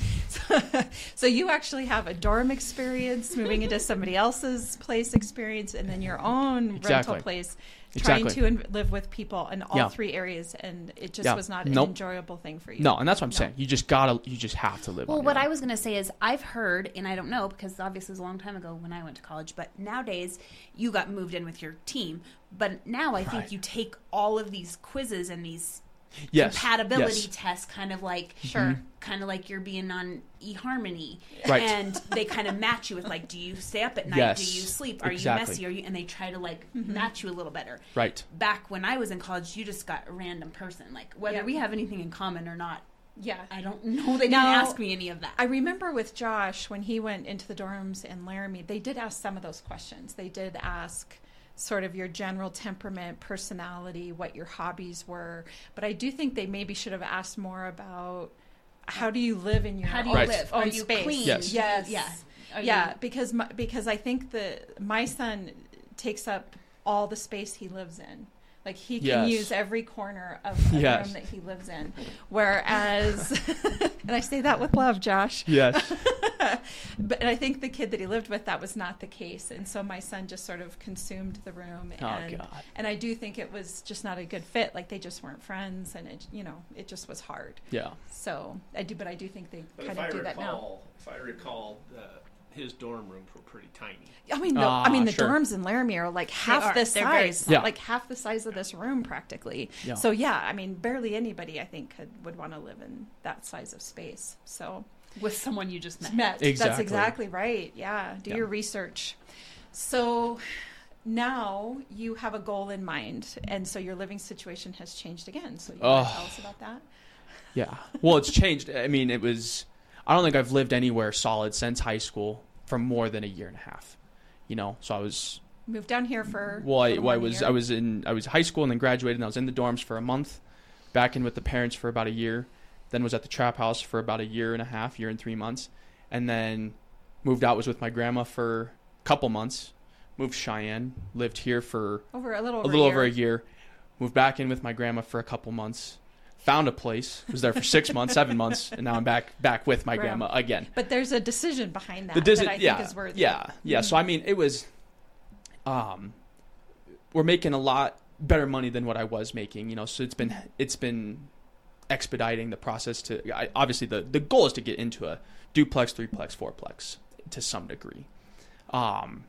[SPEAKER 3] So you actually have a dorm experience, moving into somebody else's place experience, and then your own
[SPEAKER 2] Exactly.
[SPEAKER 3] rental place,
[SPEAKER 2] Exactly.
[SPEAKER 3] trying to in- live with people in all
[SPEAKER 2] Yeah.
[SPEAKER 3] three areas, and it just
[SPEAKER 2] Yeah.
[SPEAKER 3] was not an enjoyable thing for you.
[SPEAKER 2] No, and that's what I'm
[SPEAKER 3] No.
[SPEAKER 2] saying. You just gotta, you just have to live.
[SPEAKER 1] Well,
[SPEAKER 2] on
[SPEAKER 1] what
[SPEAKER 2] your
[SPEAKER 1] I was going to say is I've heard, and I don't know because obviously it was a long time ago when I went to college, but nowadays you got moved in with your team. But now I think you take all of these quizzes and these
[SPEAKER 2] yes,
[SPEAKER 1] compatibility
[SPEAKER 2] yes.
[SPEAKER 1] tests, kind of like mm-hmm.
[SPEAKER 3] Sure.
[SPEAKER 1] kind of like you're being on eHarmony,
[SPEAKER 2] Right.
[SPEAKER 1] and they kind of match you with like, do you stay up at night?
[SPEAKER 2] Yes,
[SPEAKER 1] Do you sleep? Are
[SPEAKER 2] exactly.
[SPEAKER 1] you messy? Are you? And they try to like mm-hmm. match you a little better.
[SPEAKER 2] Right.
[SPEAKER 1] Back when I was in college, you just got a random person. Like whether
[SPEAKER 3] Yeah.
[SPEAKER 1] we have anything in common or not,
[SPEAKER 3] Yeah.
[SPEAKER 1] I don't know. They didn't
[SPEAKER 3] Now-
[SPEAKER 1] ask me any of that.
[SPEAKER 3] I remember with Josh when he went into the dorms in Laramie, they did ask some of those questions. They did ask sort of your general temperament, personality, what your hobbies were. But I do think they maybe should have asked more about how do you live in your
[SPEAKER 1] How do you
[SPEAKER 2] Right.
[SPEAKER 1] live? Are you
[SPEAKER 3] space?
[SPEAKER 1] clean?
[SPEAKER 2] Yes.
[SPEAKER 3] Yes.
[SPEAKER 1] Yeah.
[SPEAKER 3] Yeah,
[SPEAKER 1] you-
[SPEAKER 3] because my, because I think the my son takes up all the space he lives in. Like he can
[SPEAKER 2] Yes.
[SPEAKER 3] use every corner of the
[SPEAKER 2] Yes.
[SPEAKER 3] room that he lives in. Whereas, and I say that with love, Josh.
[SPEAKER 2] Yes.
[SPEAKER 3] but I think the kid that he lived with, that was not the case, and so my son just sort of consumed the room.
[SPEAKER 2] Oh,
[SPEAKER 3] And,
[SPEAKER 2] God.
[SPEAKER 3] And I do think it was just not a good fit. Like they just weren't friends, and it, you know, it just was hard.
[SPEAKER 2] yeah.
[SPEAKER 3] So I do, but I do think they
[SPEAKER 4] But
[SPEAKER 3] kind of
[SPEAKER 4] I
[SPEAKER 3] do that now.
[SPEAKER 4] recall, if I recall, uh, his dorm rooms were pretty tiny.
[SPEAKER 3] I mean, no,
[SPEAKER 2] Ah,
[SPEAKER 3] I mean the
[SPEAKER 2] sure.
[SPEAKER 3] dorms in Laramie are like half
[SPEAKER 1] are.
[SPEAKER 3] this size.
[SPEAKER 2] Yeah.
[SPEAKER 3] like half the size of this room practically.
[SPEAKER 2] Yeah.
[SPEAKER 3] So yeah, I mean, barely anybody I think could, would want to live in that size of space. So
[SPEAKER 1] with someone you just met.
[SPEAKER 3] met. That's
[SPEAKER 2] Exactly.
[SPEAKER 3] exactly right. Yeah, do
[SPEAKER 2] Yeah.
[SPEAKER 3] your research. So now you have a goal in mind, and so your living situation has changed again. So you want to
[SPEAKER 2] Oh.
[SPEAKER 3] tell us about that?
[SPEAKER 2] Yeah. Well, it's changed. I mean, it was. I don't think I've lived anywhere solid since high school for more than a year and a half. You know, so I was.
[SPEAKER 3] Moved down here for
[SPEAKER 2] Well,
[SPEAKER 3] a
[SPEAKER 2] I,
[SPEAKER 3] little
[SPEAKER 2] well, I
[SPEAKER 3] more than a
[SPEAKER 2] was.
[SPEAKER 3] year.
[SPEAKER 2] I was in. I was high school and then graduated. and I was in the dorms for a month, back in with the parents for about a year, then was at the trap house for about a year and a half, year and three months, and then moved out. Was with my grandma for a couple months. Moved to Cheyenne. Lived here for
[SPEAKER 3] over a little
[SPEAKER 2] a
[SPEAKER 3] over
[SPEAKER 2] little
[SPEAKER 3] a
[SPEAKER 2] over a
[SPEAKER 3] year.
[SPEAKER 2] Moved back in with my grandma for a couple months. Found a place. Was there for six months, seven months, and now I'm back back with my
[SPEAKER 3] Grandma.
[SPEAKER 2] again.
[SPEAKER 3] But there's a decision behind that
[SPEAKER 2] The disi-
[SPEAKER 3] that I
[SPEAKER 2] yeah,
[SPEAKER 3] think is worthy.
[SPEAKER 2] yeah, yeah. So I mean, it was. Um, we're making a lot better money than what I was making, you know. So it's been it's been expediting the process to. I, obviously, the the goal is to get into a duplex, threeplex, fourplex to some degree. Um,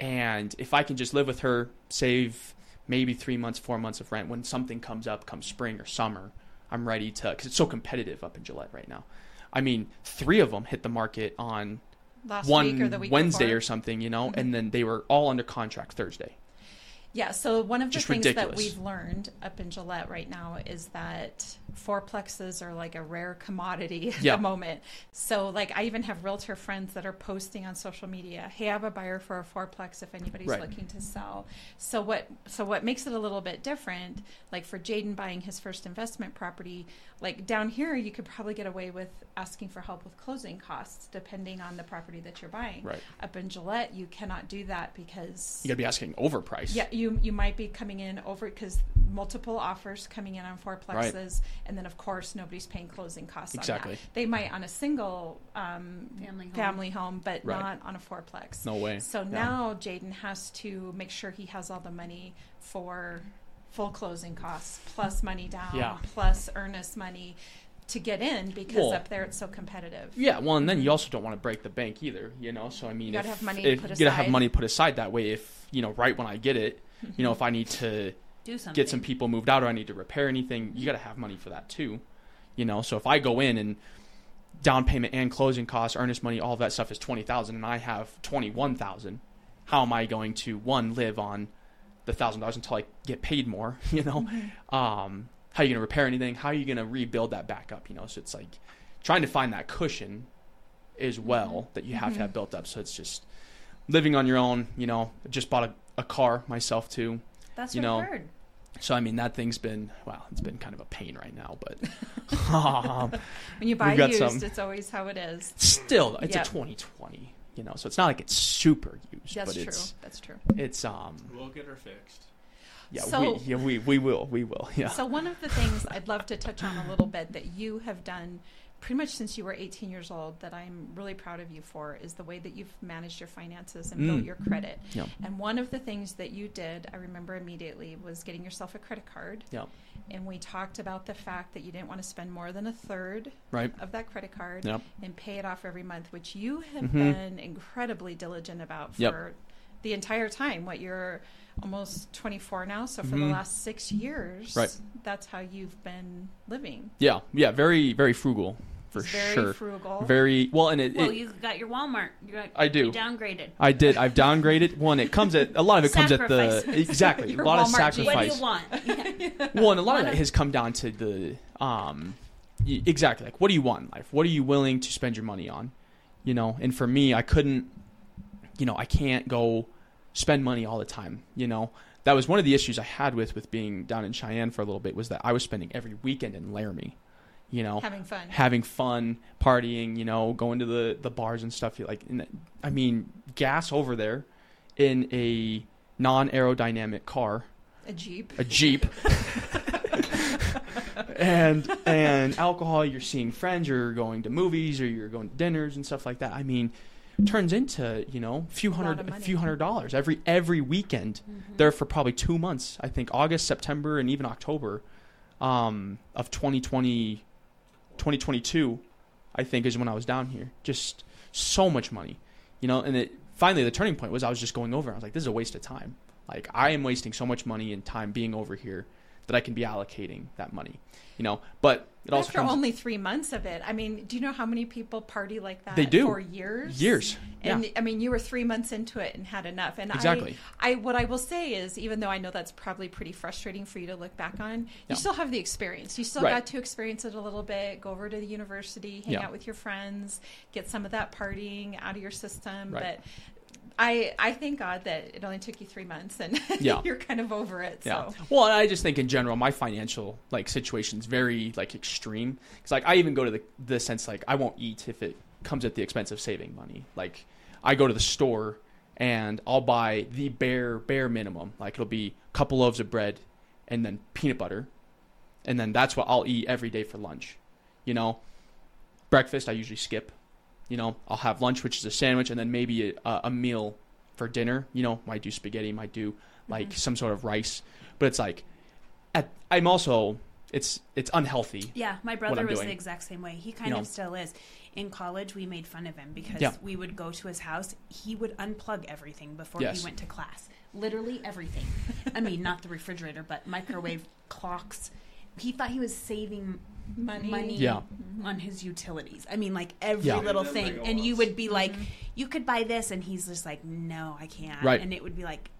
[SPEAKER 2] and if I can just live with her, save maybe three months, four months of rent when something comes up, come spring or summer, I'm ready to because it's so competitive up in Gillette right now. I mean, three of them hit the market on
[SPEAKER 3] last
[SPEAKER 2] one
[SPEAKER 3] week or the week
[SPEAKER 2] Wednesday
[SPEAKER 3] before.
[SPEAKER 2] or something, you know,
[SPEAKER 3] Mhm.
[SPEAKER 2] and then they were all under contract Thursday.
[SPEAKER 3] Yeah, so one of the
[SPEAKER 2] Just
[SPEAKER 3] things
[SPEAKER 2] ridiculous.
[SPEAKER 3] that we've learned up in Gillette right now is that fourplexes are like a rare commodity at
[SPEAKER 2] Yeah.
[SPEAKER 3] the moment. So, like, I even have realtor friends that are posting on social media, "Hey, I have a buyer for a fourplex if anybody's
[SPEAKER 2] Right.
[SPEAKER 3] looking to sell." So what? So what makes it a little bit different? Like for Jayden buying his first investment property, like down here, you could probably get away with asking for help with closing costs, depending on the property that you're buying.
[SPEAKER 2] Right.
[SPEAKER 3] Up in Gillette, you cannot do that because
[SPEAKER 2] You got to be asking overpriced.
[SPEAKER 3] yeah, you you might be coming in over because multiple offers coming in on fourplexes, and then of course nobody's paying closing costs.
[SPEAKER 2] Exactly.
[SPEAKER 3] On that. They might on a single um,
[SPEAKER 1] Family home.
[SPEAKER 3] family home, but
[SPEAKER 2] Right.
[SPEAKER 3] not on a fourplex.
[SPEAKER 2] No way.
[SPEAKER 3] So
[SPEAKER 2] Yeah.
[SPEAKER 3] now Jayden has to make sure he has all the money for full closing costs, plus money down,
[SPEAKER 2] Yeah.
[SPEAKER 3] plus earnest money to get in because
[SPEAKER 2] Well,
[SPEAKER 3] up there it's so competitive.
[SPEAKER 2] Yeah, well, and then you also don't want to break the bank either, you know. So I mean,
[SPEAKER 3] You gotta
[SPEAKER 2] if,
[SPEAKER 3] have money
[SPEAKER 2] if,
[SPEAKER 3] put
[SPEAKER 2] you gotta have money put aside. That way, if you know, right when I get it, you know, if I need to
[SPEAKER 1] Do something.
[SPEAKER 2] get some people moved out or I need to repair anything, you got to have money for that too. You know, so if I go in and down payment and closing costs, earnest money, all of that stuff is twenty thousand, and I have twenty one thousand, how am I going to one live on the thousand dollars until I get paid more? You know,
[SPEAKER 3] Mm-hmm.
[SPEAKER 2] um, how are you going to repair anything? How are you going to rebuild that back up? You know, so it's like trying to find that cushion as well that you have to have built up. So it's just living on your own. You know, just bought a, a car myself too.
[SPEAKER 1] That's
[SPEAKER 2] you
[SPEAKER 1] what
[SPEAKER 2] know,
[SPEAKER 1] I heard.
[SPEAKER 2] So I mean that thing's been well, it's been kind of a pain right now, but um,
[SPEAKER 3] When you buy used,
[SPEAKER 2] some.
[SPEAKER 3] it's always how it is.
[SPEAKER 2] still it's
[SPEAKER 3] Yep.
[SPEAKER 2] a 2020, you know. So it's not like it's super used,
[SPEAKER 3] That's
[SPEAKER 2] but
[SPEAKER 3] true.
[SPEAKER 2] it's
[SPEAKER 3] That's true.
[SPEAKER 2] it's um
[SPEAKER 4] We'll get her fixed.
[SPEAKER 2] yeah
[SPEAKER 3] So-
[SPEAKER 2] we yeah we we will we will yeah
[SPEAKER 3] So one of the things I'd love to touch on a little bit that you have done pretty much since you were 18 years old that I'm really proud of you for is the way that you've managed your finances and built
[SPEAKER 2] Mm.
[SPEAKER 3] your credit.
[SPEAKER 2] yeah
[SPEAKER 3] And one of the things that you did, I remember immediately, was getting yourself a credit card.
[SPEAKER 2] yeah
[SPEAKER 3] And we talked about the fact that you didn't want to spend more than a third
[SPEAKER 2] right
[SPEAKER 3] of that credit card
[SPEAKER 2] Yep.
[SPEAKER 3] and pay it off every month, which you have
[SPEAKER 2] Mhm.
[SPEAKER 3] been incredibly diligent about for
[SPEAKER 2] Yep.
[SPEAKER 3] the entire time. What you're almost 24 now, so for the
[SPEAKER 2] Mhm.
[SPEAKER 3] last six years,
[SPEAKER 2] Right.
[SPEAKER 3] that's how you've been living.
[SPEAKER 2] yeah yeah very very frugal for
[SPEAKER 3] It's very
[SPEAKER 2] sure
[SPEAKER 3] frugal.
[SPEAKER 2] very well and it,
[SPEAKER 1] Well,
[SPEAKER 2] it
[SPEAKER 1] you got your Walmart. You got,
[SPEAKER 2] I do.
[SPEAKER 1] You downgraded.
[SPEAKER 2] I did I've downgraded one it comes at a lot of it comes at the
[SPEAKER 1] Sacrifice.
[SPEAKER 2] exactly a lot of
[SPEAKER 3] Walmart jeans.
[SPEAKER 1] What do
[SPEAKER 2] sacrifice
[SPEAKER 1] you want? Yeah.
[SPEAKER 2] well, and a lot of
[SPEAKER 1] of-
[SPEAKER 2] has come down to the um, exactly like what do you want in life? What are you willing to spend your money on? You know, and for me, I couldn't, you know, I can't go spend money all the time. You know, that was one of the issues I had with with being down in Cheyenne for a little bit was that I was spending every weekend in Laramie. You know,
[SPEAKER 3] having fun.
[SPEAKER 2] having fun, partying, you know, going to the, the bars and stuff. You Like, and I mean, gas over there in a non aerodynamic car,
[SPEAKER 3] a Jeep.
[SPEAKER 2] a Jeep, and and alcohol. You're seeing friends. You're going to movies or you're going to dinners and stuff like that. I mean, turns into you know a few
[SPEAKER 3] A
[SPEAKER 2] hundred a few hundred dollars every every weekend. There for probably two months. I think August, September, and even October um, of 2020, 2022. I think is when I was down here. Just so much money, you know. And it finally the turning point was I was just going over. I was like, this is a waste of time. Like I am wasting so much money and time being over here that I can be allocating that money, you know. But it also
[SPEAKER 3] After
[SPEAKER 2] comes
[SPEAKER 3] only three months of it, I mean, do you know how many people party like that?
[SPEAKER 2] They do.
[SPEAKER 3] for years.
[SPEAKER 2] years.
[SPEAKER 3] And
[SPEAKER 2] yeah,
[SPEAKER 3] I mean, you were three months into it and had enough. And
[SPEAKER 2] Exactly.
[SPEAKER 3] I, I, what I will say is, even though I know that's probably pretty frustrating for you to look back on, you
[SPEAKER 2] Yeah.
[SPEAKER 3] still have the experience. You still
[SPEAKER 2] Right.
[SPEAKER 3] got to experience it a little bit. Go over to the university, hang
[SPEAKER 2] Yeah.
[SPEAKER 3] out with your friends, get some of that partying out of your system.
[SPEAKER 2] Right.
[SPEAKER 3] But I, I thank God that it only took you three months and
[SPEAKER 2] Yeah.
[SPEAKER 3] you're kind of over it.
[SPEAKER 2] Yeah.
[SPEAKER 3] So
[SPEAKER 2] Well, I just think in general, my financial like situation's very like extreme. Because like I even go to the the sense like I won't eat if it comes at the expense of saving money. Like I go to the store and I'll buy the bare bare minimum. Like it'll be a couple loaves of bread and then peanut butter, and then that's what I'll eat every day for lunch. You know, breakfast I usually skip. You know, I'll have lunch, which is a sandwich, and then maybe a, a meal for dinner. You know, might do spaghetti, might do like
[SPEAKER 3] Mhm.
[SPEAKER 2] some sort of rice, but it's like, at, I'm also it's it's unhealthy.
[SPEAKER 1] Yeah, my brother was
[SPEAKER 2] doing.
[SPEAKER 1] the exact same way. He kind
[SPEAKER 2] You know.
[SPEAKER 1] of still is. In college, we made fun of him because
[SPEAKER 2] Yeah.
[SPEAKER 1] we would go to his house. He would unplug everything before
[SPEAKER 2] Yes.
[SPEAKER 1] he went to class. Literally everything. I mean, not the refrigerator, but microwave clocks. He thought he was saving
[SPEAKER 3] money.
[SPEAKER 1] money
[SPEAKER 2] Yeah.
[SPEAKER 1] on his utilities. I mean, like every
[SPEAKER 2] Yeah.
[SPEAKER 1] little thing. And you would be like,
[SPEAKER 3] Mhm.
[SPEAKER 1] you could buy this, and he's just like, no, I can't.
[SPEAKER 2] Right.
[SPEAKER 1] And it would be like,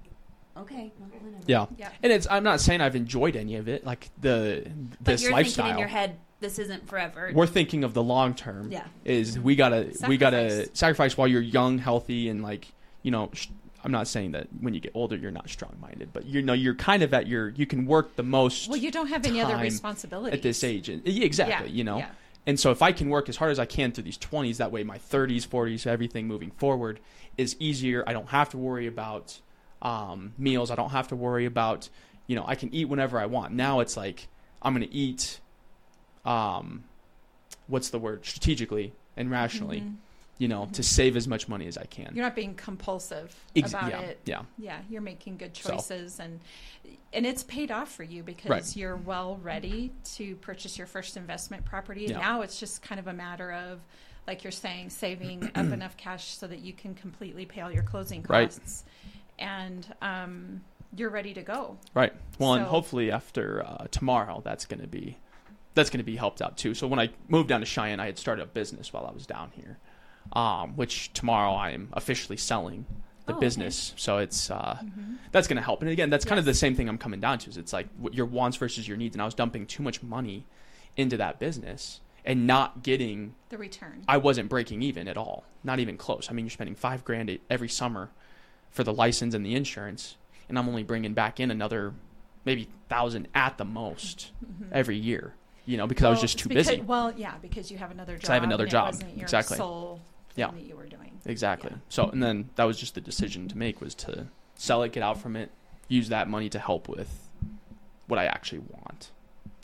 [SPEAKER 1] okay, well.
[SPEAKER 2] Yeah.
[SPEAKER 3] Yeah.
[SPEAKER 2] And it's I'm not saying I've enjoyed any of it, like the
[SPEAKER 1] But
[SPEAKER 2] this
[SPEAKER 1] you're
[SPEAKER 2] lifestyle.
[SPEAKER 1] thinking in your head, this isn't forever.
[SPEAKER 2] We're thinking of the long term.
[SPEAKER 1] yeah.
[SPEAKER 2] Is we gotta we gotta
[SPEAKER 3] Sacrifice.
[SPEAKER 2] sacrifice while you're young, healthy, and like you know. Sh- I'm not saying that when you get older you're not strong minded, but you know you're kind of at your you can work the most
[SPEAKER 3] Well, you don't have any other responsibilities
[SPEAKER 2] at this age. And, exactly.
[SPEAKER 3] Yeah,
[SPEAKER 2] You know.
[SPEAKER 3] yeah.
[SPEAKER 2] And so if I can work as hard as I can through these 20s, that way my 30s, 40s, everything moving forward is easier. I don't have to worry about um, meals. I don't have to worry about, you know, I can eat whenever I want. Now it's like I'm going to eat, um, what's the word, strategically and rationally,
[SPEAKER 3] Mhm.
[SPEAKER 2] You know, to save as much money as I can.
[SPEAKER 3] You're not being compulsive
[SPEAKER 2] Ex-
[SPEAKER 3] about
[SPEAKER 2] yeah,
[SPEAKER 3] it.
[SPEAKER 2] yeah,
[SPEAKER 3] Yeah, you're making good
[SPEAKER 2] So.
[SPEAKER 3] choices and and it's paid off for you because
[SPEAKER 2] Right.
[SPEAKER 3] you're well ready to purchase your first investment property.
[SPEAKER 2] Yeah.
[SPEAKER 3] Now it's just kind of a matter of like you're saying saving up enough cash so that you can completely pay all your closing
[SPEAKER 2] Right.
[SPEAKER 3] costs. And um, you're ready to go.
[SPEAKER 2] Right. Well, and hopefully after uh, tomorrow, that's going to be that's going to be helped out too. So when I moved down to Cheyenne, I had started a business while I was down here, um, which tomorrow I am officially selling the
[SPEAKER 1] Oh, okay.
[SPEAKER 2] business. So it's uh, that's going to help. And again, that's kind of the same thing I'm coming down to. Is it's like your wants versus your needs, and I was dumping too much money into that business and not getting.
[SPEAKER 3] The return.
[SPEAKER 2] I wasn't breaking even at all, not even close. I mean, you're spending five grand every summer for the license and the insurance, and I'm only bringing back in another maybe thousand at the most every year. You know, because I was just too
[SPEAKER 3] because-
[SPEAKER 2] busy.
[SPEAKER 3] Well, yeah, because you have another job.
[SPEAKER 2] I have another job,
[SPEAKER 3] It wasn't your
[SPEAKER 2] exactly.
[SPEAKER 3] sole
[SPEAKER 2] Yeah.
[SPEAKER 3] that you were doing.
[SPEAKER 2] Exactly.
[SPEAKER 3] Yeah.
[SPEAKER 2] So, and then that was just the decision to make was to sell it, get out from it, use that money to help with what I actually want.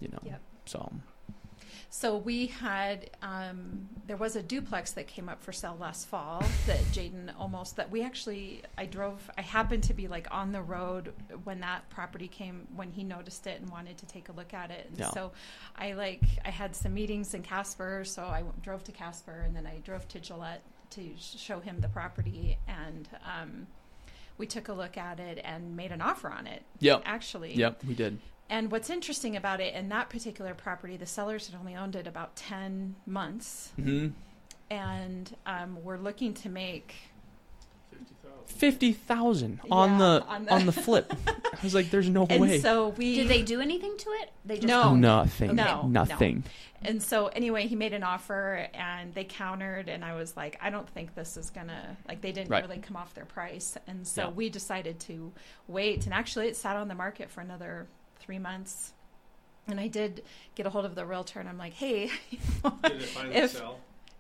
[SPEAKER 2] You know.
[SPEAKER 3] Yep.
[SPEAKER 2] So
[SPEAKER 3] So we had um, there was a duplex that came up for sale last fall that Jayden almost that we actually I drove I happened to be like on the road when that property came when he noticed it and wanted to take a look at it and
[SPEAKER 2] Yeah.
[SPEAKER 3] so I like I had some meetings in Casper so I drove to Casper and then I drove to Gillette to show him the property and um, we took a look at it and made an offer on it
[SPEAKER 2] Yeah,
[SPEAKER 3] actually
[SPEAKER 2] Yep, we did.
[SPEAKER 3] And what's interesting about it in that particular property, the sellers had only owned it about 10 months.
[SPEAKER 2] hmm
[SPEAKER 3] And um, we're looking to make.
[SPEAKER 2] Fifty thousand on
[SPEAKER 3] Yeah,
[SPEAKER 2] the
[SPEAKER 3] on
[SPEAKER 2] on
[SPEAKER 3] the-
[SPEAKER 2] the, flip. I was like, "There's no
[SPEAKER 3] And
[SPEAKER 2] way."
[SPEAKER 3] so we.
[SPEAKER 1] Did they do anything to it? They just
[SPEAKER 3] No.
[SPEAKER 2] nothing.
[SPEAKER 3] No, no.
[SPEAKER 2] nothing.
[SPEAKER 3] And so anyway, he made an offer and they countered. And I was like, I don't think this is going to. Like, they didn't
[SPEAKER 2] Right.
[SPEAKER 3] really come off their price. And so
[SPEAKER 2] Yeah.
[SPEAKER 3] we decided to wait. And actually, it sat on the market for another three months. And I did get a hold of the realtor and I'm like, hey,
[SPEAKER 4] Did it finally
[SPEAKER 3] If-
[SPEAKER 4] sell?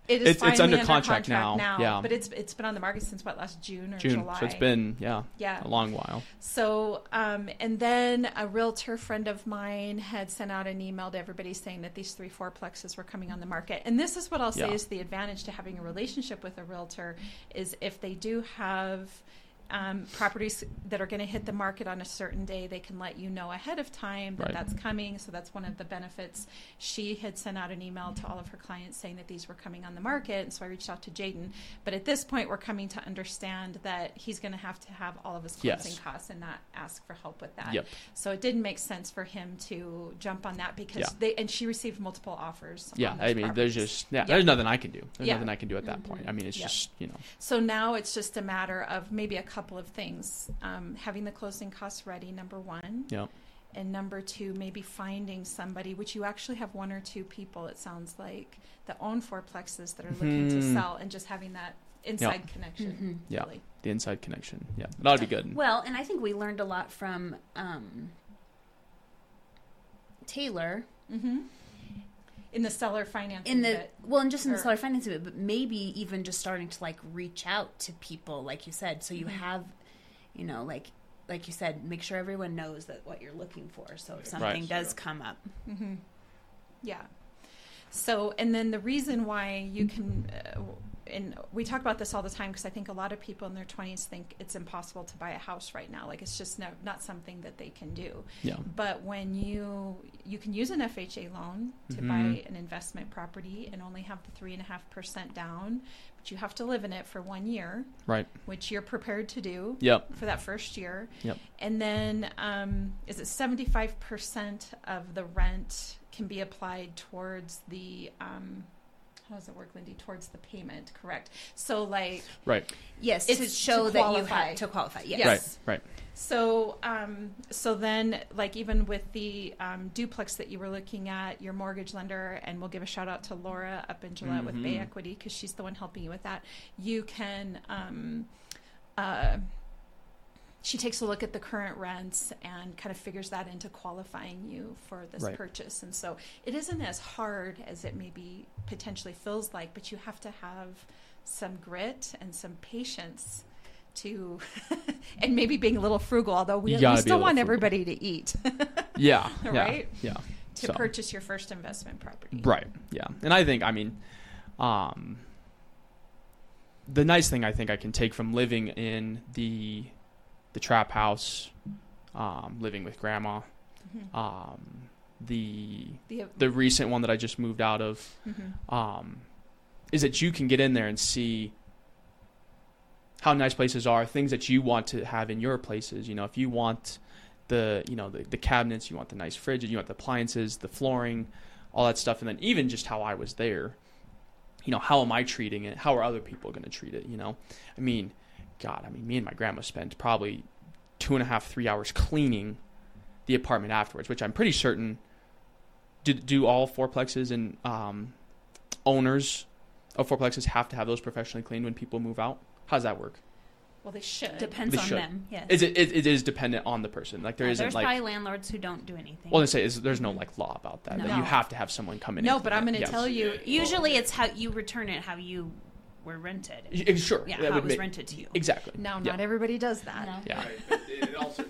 [SPEAKER 3] It is
[SPEAKER 2] It's- it's
[SPEAKER 3] finally
[SPEAKER 2] under contract now, yeah.
[SPEAKER 3] But it's it's been on the market since what last June or
[SPEAKER 2] June.
[SPEAKER 3] July.
[SPEAKER 2] So it's been yeah
[SPEAKER 3] yeah.
[SPEAKER 2] a long while.
[SPEAKER 3] So um, and then a realtor friend of mine had sent out an email to everybody saying that these three fourplexes were coming on the market. And this is what I'll say
[SPEAKER 2] Yeah.
[SPEAKER 3] is the advantage to having a relationship with a realtor is if they do have. Um, properties that are going to hit the market on a certain day, they can let you know ahead of time that
[SPEAKER 2] Right.
[SPEAKER 3] that's coming. So that's one of the benefits. She had sent out an email to all of her clients saying that these were coming on the market, and so I reached out to Jayden. But at this point, we're coming to understand that he's going to have to have all of his closing
[SPEAKER 2] Yes.
[SPEAKER 3] costs and not ask for help with that.
[SPEAKER 2] Yep.
[SPEAKER 3] So it didn't make sense for him to jump on that because
[SPEAKER 2] Yeah.
[SPEAKER 3] they and she received multiple offers.
[SPEAKER 2] Yeah, I mean, there's just yeah,
[SPEAKER 3] Yeah.
[SPEAKER 2] there's nothing I can do. There's
[SPEAKER 3] Yeah.
[SPEAKER 2] nothing I can do at that point. I mean, it's
[SPEAKER 3] Yeah.
[SPEAKER 2] just you know,
[SPEAKER 3] So now it's just a matter of maybe a couple of things: um, having the closing costs ready, number one,
[SPEAKER 2] yeah,
[SPEAKER 3] and number two, maybe finding somebody, which you actually have one or two people. It sounds like that own fourplexes that are looking to
[SPEAKER 2] Mhm.
[SPEAKER 3] sell, and just having that inside connection.
[SPEAKER 1] Mhm.
[SPEAKER 2] Yeah.
[SPEAKER 3] Really.
[SPEAKER 2] the inside connection. Yeah, that'd be good.
[SPEAKER 1] Well, and I think we learned a lot from um, Taylor
[SPEAKER 3] Mm-hmm. In the seller financing.
[SPEAKER 1] in the
[SPEAKER 3] bit.
[SPEAKER 1] well, and just in the
[SPEAKER 3] or-
[SPEAKER 1] seller financing bit, but maybe even just starting to like reach out to people, like you said, so you
[SPEAKER 3] Mhm.
[SPEAKER 1] have, you know, like like you said, make sure everyone knows that what you're looking for. So if something
[SPEAKER 2] Right.
[SPEAKER 1] does come up,
[SPEAKER 3] hmm Yeah. So, and then the reason why you can, uh, and we talk about this all the time because I think a lot of people in their 20s think it's impossible to buy a house right now. Like it's just no, not something that they can do.
[SPEAKER 2] Yeah,
[SPEAKER 3] But when you you can use an FHA loan to
[SPEAKER 2] Mhm.
[SPEAKER 3] buy an investment property and only have the three and a half percent down, but you have to live in it for one year,
[SPEAKER 2] right.
[SPEAKER 3] which you're prepared to do
[SPEAKER 2] Yep.
[SPEAKER 3] for that first year.
[SPEAKER 2] Yep.
[SPEAKER 3] And then um, is it 75% of the rent can be applied towards the, um, how does it work, Lindee? Towards the payment, correct? So, like,
[SPEAKER 2] Right.
[SPEAKER 1] yes,
[SPEAKER 3] It's
[SPEAKER 1] to
[SPEAKER 3] to
[SPEAKER 1] show that you
[SPEAKER 3] qualify.
[SPEAKER 1] have to qualify. Yes.
[SPEAKER 3] Yes.
[SPEAKER 2] Right. Right.
[SPEAKER 3] So, um, so then, like even with the um, duplex that you were looking at, your mortgage lender, and we'll give a shout out to Laura up in Gillette with Bay. Equity because she's the one helping you with that. You can, um, uh, she takes a look at the current rents and kind of figures that into qualifying you for this
[SPEAKER 2] Right.
[SPEAKER 3] purchase. And so, it isn't as hard as it maybe potentially feels like, but you have to have some grit and some patience to and maybe being a little frugal although we, we
[SPEAKER 2] gotta be a
[SPEAKER 3] still want
[SPEAKER 2] frugal.
[SPEAKER 3] everybody to eat
[SPEAKER 2] Yeah. yeah,
[SPEAKER 3] Right?
[SPEAKER 2] Yeah.
[SPEAKER 3] to
[SPEAKER 2] So-
[SPEAKER 3] purchase your first investment property
[SPEAKER 2] Right. Yeah. And I think I mean um the nice thing I think I can take from living in the the trap house um living with grandma
[SPEAKER 3] Mhm.
[SPEAKER 2] um the
[SPEAKER 3] the,
[SPEAKER 2] the recent one that I just moved out of
[SPEAKER 3] mhm.
[SPEAKER 2] um, is that you can get in there and see how nice places are, things that you want to have in your places. You know, if you want the you know the, the cabinets, you want the nice fridge, you want the appliances, the flooring, all that stuff, and then even just how I was there. You know, how am I treating it? How are other people going to treat it? You know, I mean, God, I mean, me and my grandma spent probably two and a half, three hours cleaning the apartment afterwards, which I'm pretty certain. Do, do all fourplexes and um, owners of fourplexes have to have those professionally cleaned when people move out? How does that work?
[SPEAKER 3] well they should
[SPEAKER 1] Depends
[SPEAKER 2] They
[SPEAKER 1] on
[SPEAKER 2] should.
[SPEAKER 1] them. Yes.
[SPEAKER 2] Is it, it? It is dependent on the person. Like there isn't
[SPEAKER 1] there's
[SPEAKER 2] like.
[SPEAKER 1] probably landlords who don't do anything.
[SPEAKER 2] Well, they say is there's no like law about that.
[SPEAKER 1] No.
[SPEAKER 2] That you have to have someone come in.
[SPEAKER 3] no but i'm going to
[SPEAKER 2] Yes.
[SPEAKER 3] tell you
[SPEAKER 1] Usually, it's how you return it, how you were rented.
[SPEAKER 2] Y- Sure.
[SPEAKER 1] Yeah,
[SPEAKER 2] that
[SPEAKER 1] how
[SPEAKER 2] would
[SPEAKER 1] it was
[SPEAKER 2] make-
[SPEAKER 1] rented to you.
[SPEAKER 2] Exactly.
[SPEAKER 3] no
[SPEAKER 2] Yeah.
[SPEAKER 3] not everybody does that
[SPEAKER 1] No.
[SPEAKER 2] Yeah.
[SPEAKER 4] Right, but it also,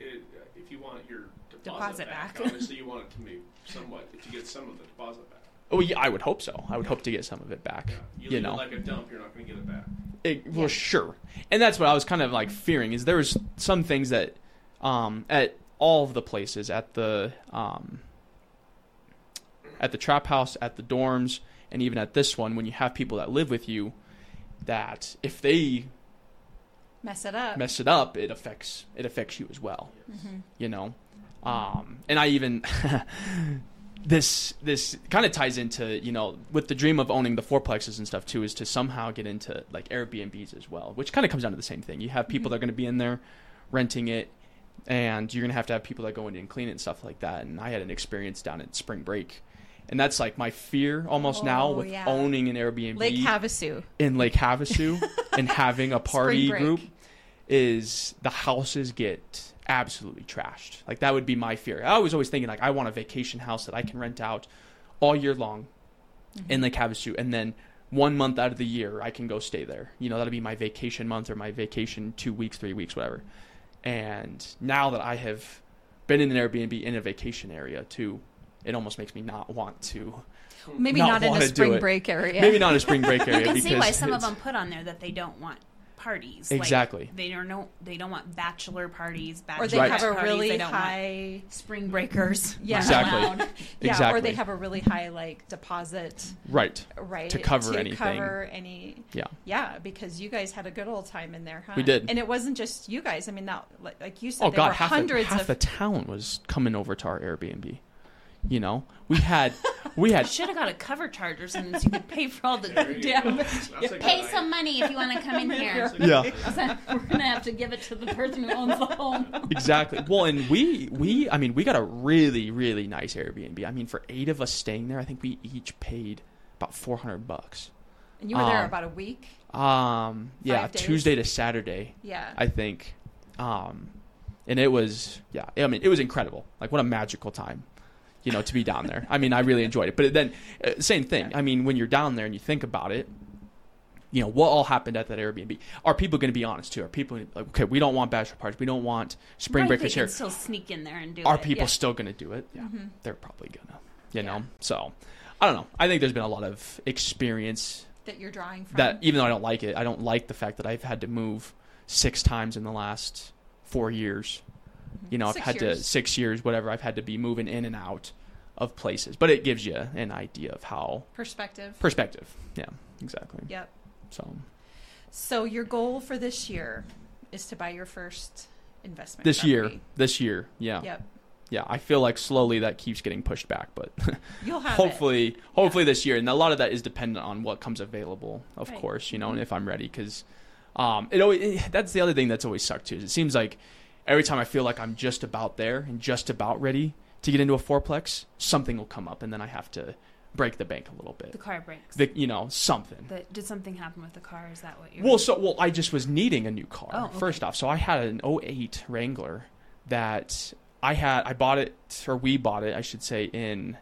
[SPEAKER 4] it, if you want your deposit,
[SPEAKER 3] Deposit
[SPEAKER 4] back,
[SPEAKER 3] back.
[SPEAKER 4] obviously you want it to be somewhat, if you get some of the deposit back.
[SPEAKER 2] Oh yeah, I would hope so. I would hope to get some of it back.
[SPEAKER 4] Yeah. You,
[SPEAKER 2] You
[SPEAKER 4] leave
[SPEAKER 2] know.
[SPEAKER 4] it like a dump, you're not going to get it back.
[SPEAKER 2] It, well,
[SPEAKER 3] Yeah.
[SPEAKER 2] sure, and that's what I was kind of like fearing. Is there was some things that um, at all of the places at the um, at the trap house, at the dorms, and even at this one, when you have people that live with you, that if they
[SPEAKER 3] mess it up
[SPEAKER 2] mess it up, it affects it affects you as well.
[SPEAKER 3] Mhm.
[SPEAKER 2] You know, um, and I even this this kind of ties into you know with the dream of owning the fourplexes and stuff too is to somehow get into like Airbnbs as well, which kind of comes down to the same thing. You have people
[SPEAKER 3] Mhm.
[SPEAKER 2] that are going to be in there renting it. And you're gonna have to have people that go in and clean it and stuff like that. And I had an experience down at spring break, and that's like my fear almost now
[SPEAKER 3] Oh,
[SPEAKER 2] with
[SPEAKER 3] yeah.
[SPEAKER 2] owning an Airbnb
[SPEAKER 3] lake havasu
[SPEAKER 2] in Lake Havasu and having a party group is the houses get absolutely trashed. Like that would be my fear. I was always thinking like I want a vacation house that I can rent out all year long
[SPEAKER 3] Mm-hmm.
[SPEAKER 2] in Lake Havasu and then one month out of the year I can go stay there. You know, that'll be my vacation month or my vacation 2 weeks, 3 weeks, whatever. And now that I have been in an Airbnb in a vacation area too, it almost makes me not want to
[SPEAKER 3] maybe
[SPEAKER 2] Not
[SPEAKER 3] not, in a spring break area
[SPEAKER 2] maybe not a spring break area
[SPEAKER 1] you can
[SPEAKER 2] because
[SPEAKER 1] see why some of them put on there that they don't want parties.
[SPEAKER 2] Exactly.
[SPEAKER 1] Like, they don't know. They don't want bachelor parties.
[SPEAKER 3] or they
[SPEAKER 2] Right.
[SPEAKER 3] have a
[SPEAKER 1] parties,
[SPEAKER 3] really
[SPEAKER 1] they don't want
[SPEAKER 3] high
[SPEAKER 1] spring breakers.
[SPEAKER 3] Yeah.
[SPEAKER 2] Exactly.
[SPEAKER 1] allowed.
[SPEAKER 3] yeah or they have a really high like deposit
[SPEAKER 2] right.
[SPEAKER 3] right
[SPEAKER 2] To cover
[SPEAKER 3] to
[SPEAKER 2] anything.
[SPEAKER 3] cover any
[SPEAKER 2] Yeah.
[SPEAKER 3] yeah because you guys had a good old time in there huh
[SPEAKER 2] We did.
[SPEAKER 3] and it wasn't just you guys i mean that like, like you said
[SPEAKER 2] Oh
[SPEAKER 3] there
[SPEAKER 2] God,
[SPEAKER 3] were
[SPEAKER 2] half, the,
[SPEAKER 3] hundreds
[SPEAKER 2] half
[SPEAKER 3] of
[SPEAKER 2] the town was coming over to our Airbnb. You know, we had we had
[SPEAKER 1] Should have got a cover charge or something so you could pay for all the
[SPEAKER 4] There
[SPEAKER 1] damage.
[SPEAKER 4] That's
[SPEAKER 1] Pay
[SPEAKER 4] idea.
[SPEAKER 1] some money if you want to come in here.
[SPEAKER 2] yeah
[SPEAKER 1] We're gonna have to give it to the person who owns the home.
[SPEAKER 2] exactly. Well, and we we I mean we got a really really nice Airbnb. I mean for eight of us staying there, I think we each paid about four hundred bucks.
[SPEAKER 3] and you were there
[SPEAKER 2] um,
[SPEAKER 3] about a week
[SPEAKER 2] Um, yeah, Tuesday to Saturday,
[SPEAKER 3] yeah
[SPEAKER 2] I think. Um, and it was yeah, I mean it was incredible. Like what a magical time. You know, to be down there. I mean, I really enjoyed it. But then, uh, same thing. I mean, when you're down there and you think about it, you know what all happened at that Airbnb. Are people going to be honest too? Are people like, okay? We don't want bachelor parties. We don't want spring
[SPEAKER 1] Right,
[SPEAKER 2] breakers here.
[SPEAKER 1] still sneak in there and do
[SPEAKER 2] Are
[SPEAKER 1] it.
[SPEAKER 2] people
[SPEAKER 3] yeah.
[SPEAKER 2] still going to do it? Yeah,
[SPEAKER 3] Mhm.
[SPEAKER 2] they're probably gonna. You
[SPEAKER 3] Yeah.
[SPEAKER 2] know, so I don't know. I think there's been a lot of experience
[SPEAKER 3] that you're drawing from
[SPEAKER 2] that even though I don't like it, I don't like the fact that I've had to move six times in the last four years. You know, I've had
[SPEAKER 3] years.
[SPEAKER 2] to six years, whatever. I've had to be moving in and out of places, but it gives you an idea of how
[SPEAKER 3] perspective
[SPEAKER 2] perspective. Yeah, exactly.
[SPEAKER 3] yep
[SPEAKER 2] So
[SPEAKER 3] so your goal for this year is to buy your first investment
[SPEAKER 2] this year, this year, yeah,
[SPEAKER 3] yep
[SPEAKER 2] yeah. I feel like slowly that keeps getting pushed back, but
[SPEAKER 3] you'll have it.
[SPEAKER 2] hopefully, hopefully this year, and a lot of that is dependent on what comes available, of
[SPEAKER 3] Right.
[SPEAKER 2] course, you know, and if I'm ready, because Um, it always that's the other thing that's always sucked too. Is it seems like every time I feel like I'm just about there and just about ready to get into a fourplex, something will come up, and then I have to break the bank a little bit.
[SPEAKER 1] The car breaks.
[SPEAKER 2] The, you know, something.
[SPEAKER 1] The- did something happen with the car? Is that what you're?
[SPEAKER 2] Well, so well, I just was needing a new car.
[SPEAKER 1] Oh, okay.
[SPEAKER 2] First off, so I had an 08 Wrangler that I had. I bought it, or we bought it, I should say, in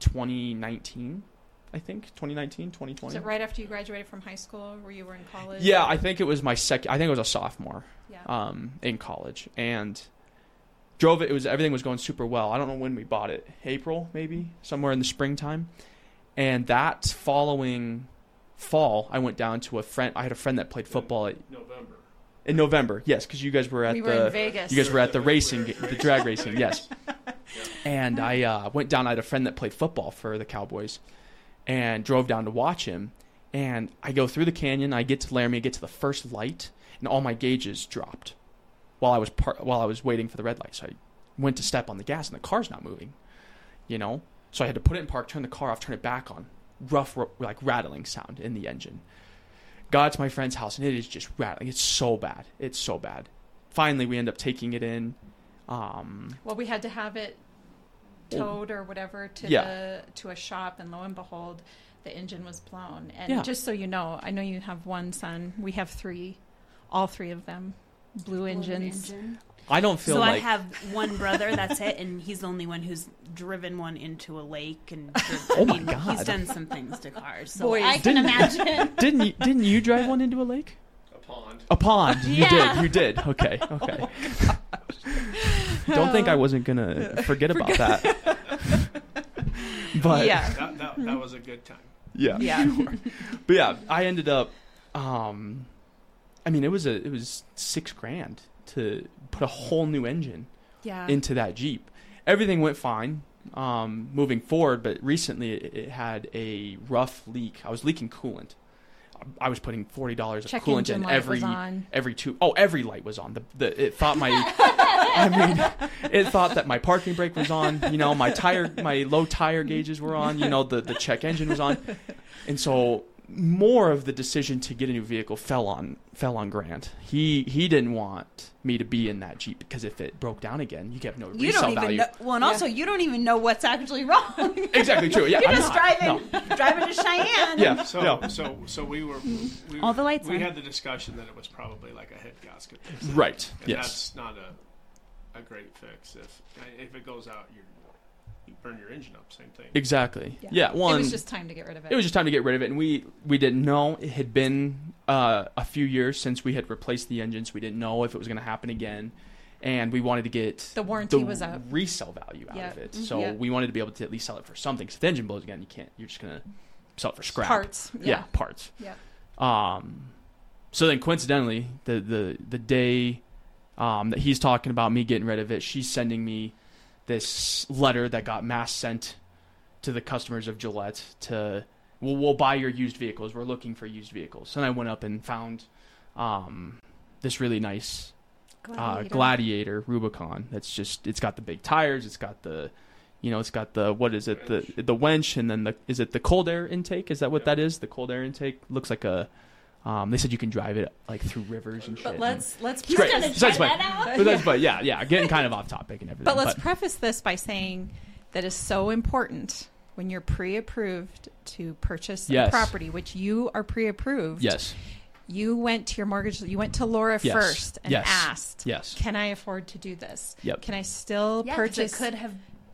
[SPEAKER 2] 2019. I think 2019, 2020.
[SPEAKER 3] Was it right after you graduated from high school, where you were in college?
[SPEAKER 2] Yeah, I think it was my second. I think it was a sophomore
[SPEAKER 3] Yeah.
[SPEAKER 2] um, in college, and drove it. It was everything was going super well. I don't know when we bought it. April, maybe somewhere in the springtime. And that following fall, I went down to a friend. I had a friend that played football at,
[SPEAKER 4] November.
[SPEAKER 2] in November. Yes, because you guys were at
[SPEAKER 3] we
[SPEAKER 2] the
[SPEAKER 3] were in Vegas.
[SPEAKER 2] you guys were at the racing, the drag racing. Yes. And I uh, went down. I had a friend that played football for the Cowboys, and drove down to watch him. And I go through the canyon. I get to Laramie. I get to the first light, and all my gauges dropped while I was par- while I was waiting for the red light. So I went to step on the gas, and the car's not moving. You know, so I had to put it in park, turn the car off, turn it back on. Rough, like rattling sound in the engine. Got to my friend's house, and it is just rattling. It's so bad. It's so bad. Finally, we end up taking it in. Um,
[SPEAKER 3] Well, we had to have it towed or whatever to
[SPEAKER 2] Yeah.
[SPEAKER 3] the to a shop, and lo and behold, the engine was blown. And
[SPEAKER 2] Yeah.
[SPEAKER 3] just so you know, I know you have one son. We have three, all three of them, blew engines.
[SPEAKER 2] I don't feel
[SPEAKER 1] so
[SPEAKER 2] like
[SPEAKER 1] I have one brother. That's it, and he's the only one who's driven one into a lake. And
[SPEAKER 2] Oh my
[SPEAKER 1] I mean,
[SPEAKER 2] God.
[SPEAKER 1] he's done some things to cars. So
[SPEAKER 3] Boys.
[SPEAKER 1] I can
[SPEAKER 2] Didn't-
[SPEAKER 1] imagine.
[SPEAKER 2] didn't you didn't you drive one into a lake?
[SPEAKER 4] A pond.
[SPEAKER 2] A pond. You did. You did. Okay. Okay. Oh Don't think I wasn't gonna forget about that. but
[SPEAKER 3] yeah,
[SPEAKER 4] That, that, that was a good time.
[SPEAKER 2] yeah.
[SPEAKER 3] yeah.
[SPEAKER 2] But yeah, I ended up. Um, I mean, it was a it was six grand to put a whole new engine
[SPEAKER 3] yeah.
[SPEAKER 2] into that Jeep. Everything went fine um, moving forward, but recently it, it had a rough leak. I was leaking coolant. I was putting forty dollars of
[SPEAKER 3] Check
[SPEAKER 2] coolant in every every two oh every light was on. The, the it thought my I mean it thought that my parking brake was on. You know my tire my low tire gauges were on. You know the the check engine was on, and so more of the decision to get a new vehicle fell on fell on Grant. He he didn't want me to be in that Jeep because if it broke down again, you have no
[SPEAKER 5] You
[SPEAKER 2] resale
[SPEAKER 5] don't even
[SPEAKER 2] value.
[SPEAKER 5] know. Well, and
[SPEAKER 3] Yeah.
[SPEAKER 5] also you don't even know what's actually wrong.
[SPEAKER 2] Exactly true. Yeah,
[SPEAKER 5] You're
[SPEAKER 2] I'm
[SPEAKER 5] just
[SPEAKER 2] not.
[SPEAKER 5] driving,
[SPEAKER 2] No.
[SPEAKER 5] driving to Cheyenne.
[SPEAKER 2] Yeah.
[SPEAKER 4] So,
[SPEAKER 2] no.
[SPEAKER 4] so, so we were. We,
[SPEAKER 1] All the lights
[SPEAKER 4] We
[SPEAKER 1] on.
[SPEAKER 4] had the discussion that it was probably like a head gasket.
[SPEAKER 2] Right.
[SPEAKER 4] And
[SPEAKER 2] Yes.
[SPEAKER 4] that's not a, a great fix. If if it goes out, you you burn your engine up. Same thing.
[SPEAKER 2] Exactly.
[SPEAKER 3] Yeah.
[SPEAKER 2] Yeah. One.
[SPEAKER 3] it was just time to get rid of it.
[SPEAKER 2] It was just time to get rid of it, and we we didn't know it had been uh, a few years since we had replaced the engines. We didn't know if it was going to happen again, and we wanted to get
[SPEAKER 3] the warranty
[SPEAKER 2] the
[SPEAKER 3] was up.
[SPEAKER 2] resale value out
[SPEAKER 3] Yeah.
[SPEAKER 2] of it.
[SPEAKER 3] Mhm.
[SPEAKER 2] So
[SPEAKER 3] Yeah.
[SPEAKER 2] we wanted to be able to at least sell it for something. Because if the engine blows again, you can't. You're just gonna sell it for scrap.
[SPEAKER 3] Parts.
[SPEAKER 2] Yeah,
[SPEAKER 3] Yeah.
[SPEAKER 2] parts.
[SPEAKER 3] Yeah.
[SPEAKER 2] Um, so then coincidentally, the the the day um, that he's talking about me getting rid of it, she's sending me this letter that got mass sent to the customers of Gillette to well, we'll buy your used vehicles. We're looking for used vehicles. And I went up and found um, this really nice uh,
[SPEAKER 3] Gladiator.
[SPEAKER 2] Gladiator Rubicon. That's just it's got the big tires. It's got the you know it's got the what is it the the wench and then the is it the cold air intake? Is that what
[SPEAKER 4] Yeah.
[SPEAKER 2] that is? The cold air intake looks like a. Um, they said you can drive it like through rivers and shit.
[SPEAKER 3] But let's let's
[SPEAKER 2] It's great.
[SPEAKER 5] gonna try that out.
[SPEAKER 2] but that's but yeah yeah getting kind of off topic and everything.
[SPEAKER 3] But let's preface this by saying that is so important when you're pre-approved to purchase
[SPEAKER 2] Yes.
[SPEAKER 3] a property, which you are pre-approved.
[SPEAKER 2] yes
[SPEAKER 3] You went to your mortgage. You went to Laura
[SPEAKER 2] Yes.
[SPEAKER 3] first and
[SPEAKER 2] Yes.
[SPEAKER 3] asked,
[SPEAKER 2] yes
[SPEAKER 3] "Can I afford to do this?
[SPEAKER 2] Yep.
[SPEAKER 3] Can I still
[SPEAKER 1] Yeah, 'cause
[SPEAKER 3] purchase?"
[SPEAKER 1] it could have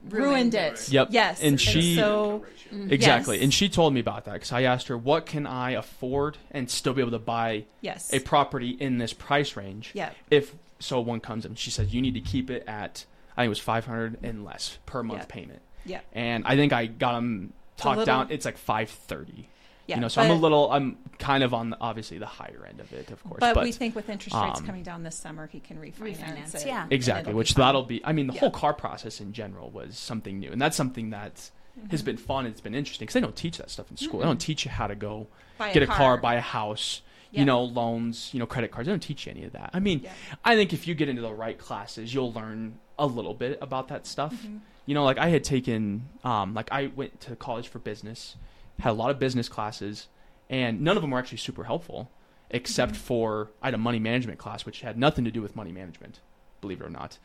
[SPEAKER 3] ruined it.
[SPEAKER 2] Yep.
[SPEAKER 3] Yes.
[SPEAKER 2] And she-
[SPEAKER 3] so mhm.
[SPEAKER 2] exactly.
[SPEAKER 3] Yes.
[SPEAKER 2] And she told me about that because I asked her what can I afford and still be able to buy
[SPEAKER 3] yes.
[SPEAKER 2] a property in this price range.
[SPEAKER 3] yeah.
[SPEAKER 2] if so one comes in she said you need to keep it at i think it was 500 and less per month
[SPEAKER 3] Yeah.
[SPEAKER 2] payment
[SPEAKER 3] Yeah.
[SPEAKER 2] and i think i got them
[SPEAKER 3] a
[SPEAKER 2] talked
[SPEAKER 3] little-
[SPEAKER 2] down it's like 530
[SPEAKER 3] Yeah.
[SPEAKER 2] you know so i'm a little i'm kind of on the, obviously the higher end of it of course
[SPEAKER 3] But,
[SPEAKER 2] but,
[SPEAKER 3] we think with interest rates
[SPEAKER 2] um,
[SPEAKER 3] coming down this summer, he can refinance,
[SPEAKER 1] Refinance,
[SPEAKER 3] it.
[SPEAKER 1] yeah.
[SPEAKER 2] exactly
[SPEAKER 3] it'll be
[SPEAKER 2] which that'll be i mean the
[SPEAKER 3] Yeah.
[SPEAKER 2] whole car process in general was something new and that's something that has been fun it's been interesting because they don't teach that stuff in school they don't teach you how to go
[SPEAKER 3] Buy
[SPEAKER 2] get a car buy a house
[SPEAKER 3] Yeah.
[SPEAKER 2] you know loans you know credit cards they don't teach you any of that i mean
[SPEAKER 3] Yeah.
[SPEAKER 2] I think if you get into the right classes, you'll learn a little bit about that stuff.
[SPEAKER 3] Mhm.
[SPEAKER 2] You know, like I had taken, um, like I went to college for business, had a lot of business classes, and none of them were actually super helpful. except for I had a money management class, which had nothing to do with money management, believe it or not.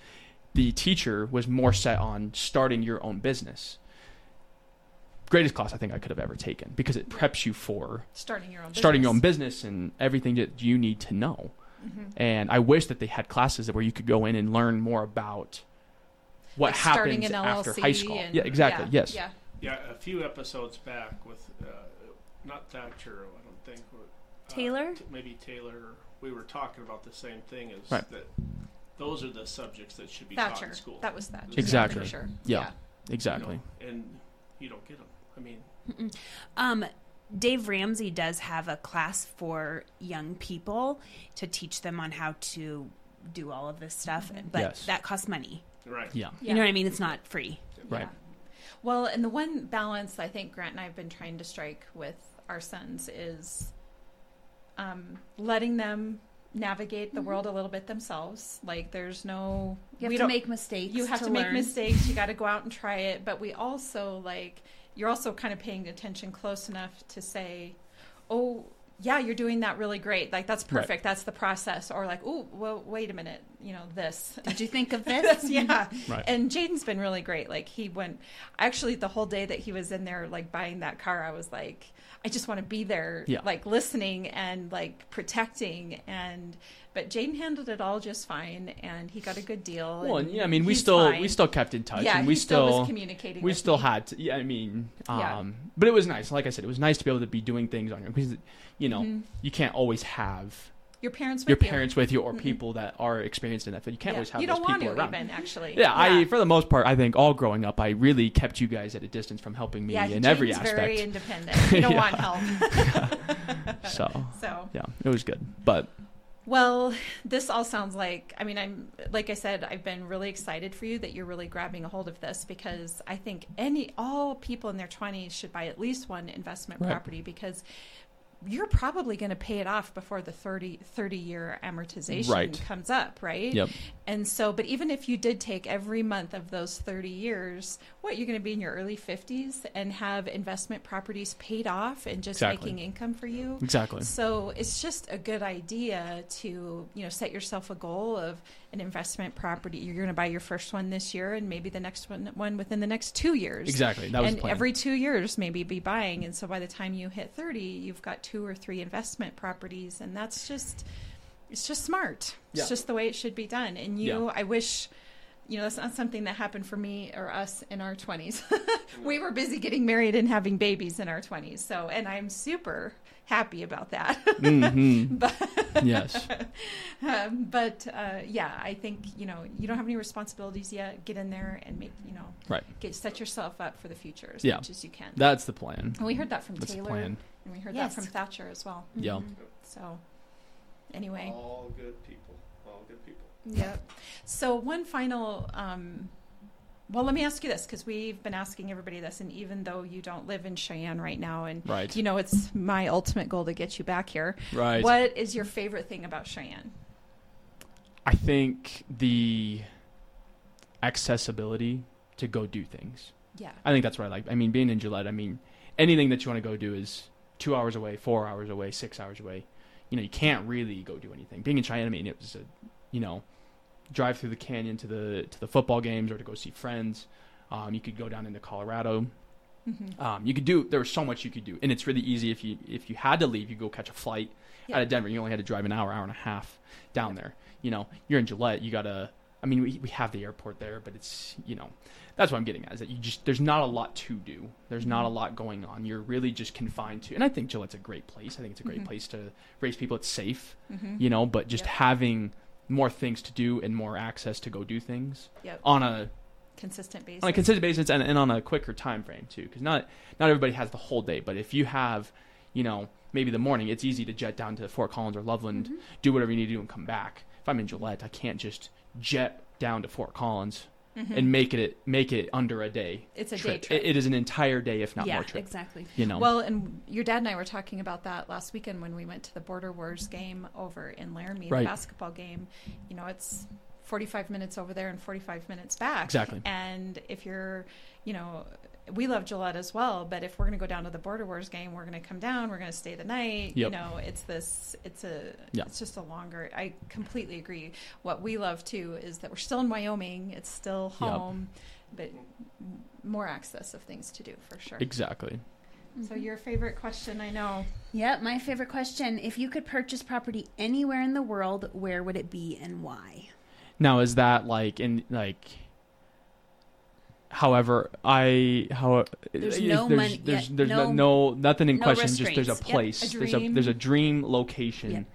[SPEAKER 2] The teacher was more set on starting your own business. Greatest class I think I could have ever taken because it preps you for
[SPEAKER 3] Starting your own
[SPEAKER 2] starting your own
[SPEAKER 3] business.
[SPEAKER 2] business and everything that you need to know.
[SPEAKER 3] Mhm.
[SPEAKER 2] And I wish that they had classes where you could go in and learn more about what
[SPEAKER 3] Like starting
[SPEAKER 2] happens after
[SPEAKER 3] LLC
[SPEAKER 2] high school.
[SPEAKER 3] and-
[SPEAKER 2] yeah, exactly.
[SPEAKER 3] yeah,
[SPEAKER 2] yes.
[SPEAKER 3] Yeah.
[SPEAKER 4] Yeah, a few episodes back with uh, not Thatcher, I don't think. uh,
[SPEAKER 1] Taylor?
[SPEAKER 4] t- maybe Taylor. We were talking about the same thing. Is
[SPEAKER 2] Right.
[SPEAKER 4] that those are the subjects that should be taught in school.
[SPEAKER 3] That was Thatcher.
[SPEAKER 2] Exactly.
[SPEAKER 3] For sure.
[SPEAKER 2] Yeah.
[SPEAKER 4] you
[SPEAKER 2] Exactly.
[SPEAKER 4] know, and you don't get them. I mean,
[SPEAKER 1] Um, Dave Ramsey does have a class for young people to teach them on how to do all of this stuff, but
[SPEAKER 2] Yes.
[SPEAKER 1] that costs money.
[SPEAKER 4] right?
[SPEAKER 2] Yeah.
[SPEAKER 1] You know what I mean? It's not free.
[SPEAKER 2] Right.
[SPEAKER 3] Yeah. Well, and the one balance I think Grant and I have been trying to strike with our sons is um, letting them navigate the world a little bit themselves. Like, there's no
[SPEAKER 1] You have
[SPEAKER 3] we
[SPEAKER 1] to
[SPEAKER 3] don't-
[SPEAKER 1] make mistakes.
[SPEAKER 3] you have to, make mistakes. You got to go out and try it. But we also like you're also kind of paying attention close enough to say, oh. Yeah, you're doing that really great. Like that's
[SPEAKER 2] Right.
[SPEAKER 3] perfect. That's the process. Or like, oh, well, wait a minute. You know this.
[SPEAKER 1] Did you think of this?
[SPEAKER 3] yeah.
[SPEAKER 2] Right.
[SPEAKER 3] And Jayden's been really great. Like he went actually the whole day that he was in there like buying that car, I was like, I just want to be there,
[SPEAKER 2] Yeah.
[SPEAKER 3] like listening and like protecting and but Jayden handled it all just fine and he got a good deal.
[SPEAKER 2] Well,
[SPEAKER 3] and
[SPEAKER 2] and yeah, I mean, we still
[SPEAKER 3] fine.
[SPEAKER 2] we still kept in touch,
[SPEAKER 3] yeah,
[SPEAKER 2] and we
[SPEAKER 3] he still,
[SPEAKER 2] still
[SPEAKER 3] was communicating.
[SPEAKER 2] we
[SPEAKER 3] with
[SPEAKER 2] still
[SPEAKER 3] me.
[SPEAKER 2] had to. Yeah, I mean, um,
[SPEAKER 3] Yeah.
[SPEAKER 2] but it was nice. Like I said, it was nice to be able to be doing things on your because you know
[SPEAKER 3] Mhm.
[SPEAKER 2] you can't always have
[SPEAKER 3] your parents.
[SPEAKER 2] your
[SPEAKER 3] with you.
[SPEAKER 2] parents with you or
[SPEAKER 3] Mhm.
[SPEAKER 2] people that are experienced in that field. You can't
[SPEAKER 3] Yeah.
[SPEAKER 2] always have
[SPEAKER 3] you
[SPEAKER 2] those
[SPEAKER 3] don't want
[SPEAKER 2] people
[SPEAKER 3] to
[SPEAKER 2] around.
[SPEAKER 3] even actually.
[SPEAKER 2] Yeah, I for the most part, I think all growing up, I really kept you guys at a distance from helping me
[SPEAKER 3] yeah,
[SPEAKER 2] in
[SPEAKER 3] Jayden's
[SPEAKER 2] every
[SPEAKER 3] very
[SPEAKER 2] aspect.
[SPEAKER 3] independent. You don't want help.
[SPEAKER 2] So
[SPEAKER 3] So
[SPEAKER 2] yeah, it was good. But
[SPEAKER 3] Well, this all sounds like I mean, I'm like I said, I've been really excited for you that you're really grabbing a hold of this because I think any all people in their 20s should buy at least one investment
[SPEAKER 2] Right.
[SPEAKER 3] property because you're probably going to pay it off before the 30 30 year amortization
[SPEAKER 2] Right.
[SPEAKER 3] comes up, right?
[SPEAKER 2] yep,
[SPEAKER 3] And so, but even if you did take every month of those 30 years, what, you're going to be in your early 50s and have investment properties paid off and just
[SPEAKER 2] Exactly.
[SPEAKER 3] making income for you?
[SPEAKER 2] exactly.
[SPEAKER 3] So it's just a good idea to, you know, set yourself a goal of an investment property. You're going to buy your first one this year and maybe the next one, one within the next two years.
[SPEAKER 2] Exactly. That was
[SPEAKER 3] and every two years, maybe be buying. And so by the time you hit 30, you've got two or three investment properties. And that's just, it's just smart. It's just the way it should be done. And you, I wish, you know, that's not something that happened for me or us in our 20s. we were busy getting married and having babies in our 20s. So, and I'm super happy about that.
[SPEAKER 2] hmm
[SPEAKER 3] but
[SPEAKER 2] Yes.
[SPEAKER 3] um, but uh, yeah, I think you know you don't have any responsibilities yet. Get in there and make you know
[SPEAKER 2] Right.
[SPEAKER 3] get set yourself up for the future as
[SPEAKER 2] Yeah.
[SPEAKER 3] much as you can.
[SPEAKER 2] That's the plan.
[SPEAKER 3] and we heard that from
[SPEAKER 2] That's the
[SPEAKER 3] Taylor,
[SPEAKER 2] plan.
[SPEAKER 3] and we heard
[SPEAKER 1] Yes.
[SPEAKER 3] that from Thatcher as well.
[SPEAKER 2] Yeah.
[SPEAKER 1] Mm-hmm.
[SPEAKER 3] So anyway,
[SPEAKER 4] All good people. All good people.
[SPEAKER 3] yeah. So one final. Um, well, let me ask you this because we've been asking everybody this, and even though you don't live in Cheyenne right now, and
[SPEAKER 2] Right.
[SPEAKER 3] you know it's my ultimate goal to get you back here.
[SPEAKER 2] Right.
[SPEAKER 3] What is your favorite thing about Cheyenne?
[SPEAKER 2] I think the accessibility to go do things.
[SPEAKER 3] Yeah.
[SPEAKER 2] I think that's what I like. I mean, being in Gillette, I mean, anything that you want to go do is two hours away, four hours away, six hours away. You know, you can't really go do anything. Being in Cheyenne, I mean, it was a, you know, drive through the canyon to the to the football games or to go see friends. Um, you could go down into Colorado.
[SPEAKER 3] Mhm.
[SPEAKER 2] Um, you could do. There was so much you could do, and it's really easy if you if you had to leave, you go catch a flight
[SPEAKER 3] Yeah.
[SPEAKER 2] out of Denver. You only had to drive an hour, hour and a half down there. You know, you're in Gillette. You gotta. I mean, we we have the airport there, but it's you know, that's what I'm getting at. Is that you just there's not a lot to do. There's not a lot going on. You're really just confined to. And I think Gillette's a great place. I think it's a great
[SPEAKER 3] Mhm.
[SPEAKER 2] place to raise people. It's safe.
[SPEAKER 3] Mhm.
[SPEAKER 2] You know, but just
[SPEAKER 3] Yep.
[SPEAKER 2] having more things to do and more access to go do things
[SPEAKER 3] Yep.
[SPEAKER 2] on a
[SPEAKER 3] Consistent basis.
[SPEAKER 2] on a consistent basis and, and on a quicker time frame too because not not everybody has the whole day but if you have you know maybe the morning it's easy to jet down to fort collins or loveland
[SPEAKER 3] Mhm.
[SPEAKER 2] do whatever you need to do and come back if i'm in gillette i can't just jet down to fort collins
[SPEAKER 3] Mhm.
[SPEAKER 2] and make it make it under a day
[SPEAKER 3] it's a
[SPEAKER 2] trip.
[SPEAKER 3] day trip.
[SPEAKER 2] It, it is an entire day if not
[SPEAKER 1] yeah,
[SPEAKER 2] more trip
[SPEAKER 1] exactly.
[SPEAKER 2] you know
[SPEAKER 3] Well, and your dad and I were talking about that last weekend when we went to the Border Wars game over in Laramie,
[SPEAKER 2] Right.
[SPEAKER 3] the basketball game. You know, it's 45 minutes over there and 45 minutes back.
[SPEAKER 2] Exactly.
[SPEAKER 3] And if you're, you know, we love Gillette as well, but if we're going to go down to the Border Wars game, we're going to come down, we're going to stay the night. You know, it's this, it's a,
[SPEAKER 2] Yeah.
[SPEAKER 3] it's just a longer. I completely agree. What we love too is that we're still in Wyoming. It's still
[SPEAKER 2] Yep.
[SPEAKER 3] home, but more access of things to do for sure.
[SPEAKER 2] Exactly.
[SPEAKER 3] So your favorite question, I know.
[SPEAKER 1] Yep, my favorite question. If you could purchase property anywhere in the world, where would it be and why?
[SPEAKER 2] Now is that like in like however I how
[SPEAKER 1] There's
[SPEAKER 2] if
[SPEAKER 1] no
[SPEAKER 2] there's,
[SPEAKER 1] money-
[SPEAKER 2] there's,
[SPEAKER 1] yeah,
[SPEAKER 2] there's no,
[SPEAKER 1] no-
[SPEAKER 2] no nothing in
[SPEAKER 1] no
[SPEAKER 2] question just there's a
[SPEAKER 1] restraints. Yep, a
[SPEAKER 2] place there's a there's a dream location
[SPEAKER 1] Yep.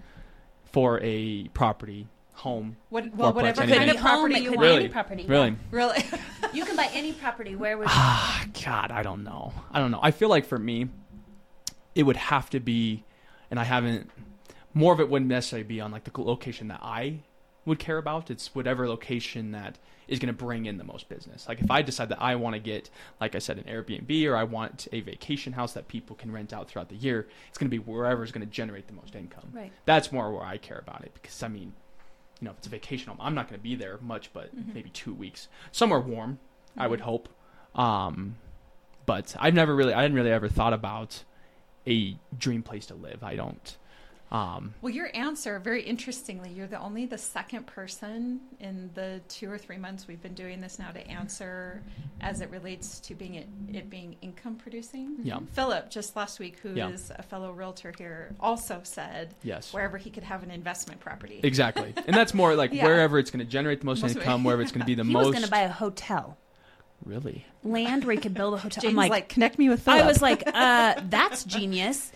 [SPEAKER 2] for a property home
[SPEAKER 3] What, well, whatever
[SPEAKER 2] anything.
[SPEAKER 3] kind
[SPEAKER 1] Could
[SPEAKER 3] of
[SPEAKER 1] be home,
[SPEAKER 3] property you want.
[SPEAKER 2] Really?
[SPEAKER 1] any property.
[SPEAKER 2] really
[SPEAKER 3] Really?
[SPEAKER 1] You can buy any property. Where would
[SPEAKER 2] ah god I don't know I don't know I feel like for me it would have to be and I haven't more of it wouldn't necessarily be on like the location that I would care about it's whatever location that is going to bring in the most business like if I decide that I want to get like I said an Airbnb or I want a vacation house that people can rent out throughout the year it's going to be wherever is going to generate the most income
[SPEAKER 1] right?
[SPEAKER 2] that's more where I care about it because I mean, you know, if it's a vacation home, I'm not going to be there much, but
[SPEAKER 3] Mhm.
[SPEAKER 2] maybe two weeks, somewhere warm, I would hope. Um, but I've never really, I hadn't really ever thought about a dream place to live. I don't. Um,
[SPEAKER 3] Well, your answer, very interestingly, you're the only the second person in the two or three months we've been doing this now to answer as it relates to being it, it being income producing.
[SPEAKER 2] yeah.
[SPEAKER 3] Philip, just last week, who is
[SPEAKER 2] Yeah.
[SPEAKER 3] a fellow realtor here, also said
[SPEAKER 2] Yes.
[SPEAKER 3] wherever he could have an investment property.
[SPEAKER 2] Exactly. And that's more like
[SPEAKER 3] Yeah.
[SPEAKER 2] wherever it's going to generate the most,
[SPEAKER 3] Most-
[SPEAKER 2] income, wherever it's going to be the
[SPEAKER 1] he
[SPEAKER 2] most.
[SPEAKER 1] was going to buy a hotel,
[SPEAKER 2] really?
[SPEAKER 1] land where he could build a hotel.
[SPEAKER 3] James
[SPEAKER 1] I'm
[SPEAKER 3] like,
[SPEAKER 1] like,
[SPEAKER 3] connect me with Philip.
[SPEAKER 1] I was like, uh, that's genius.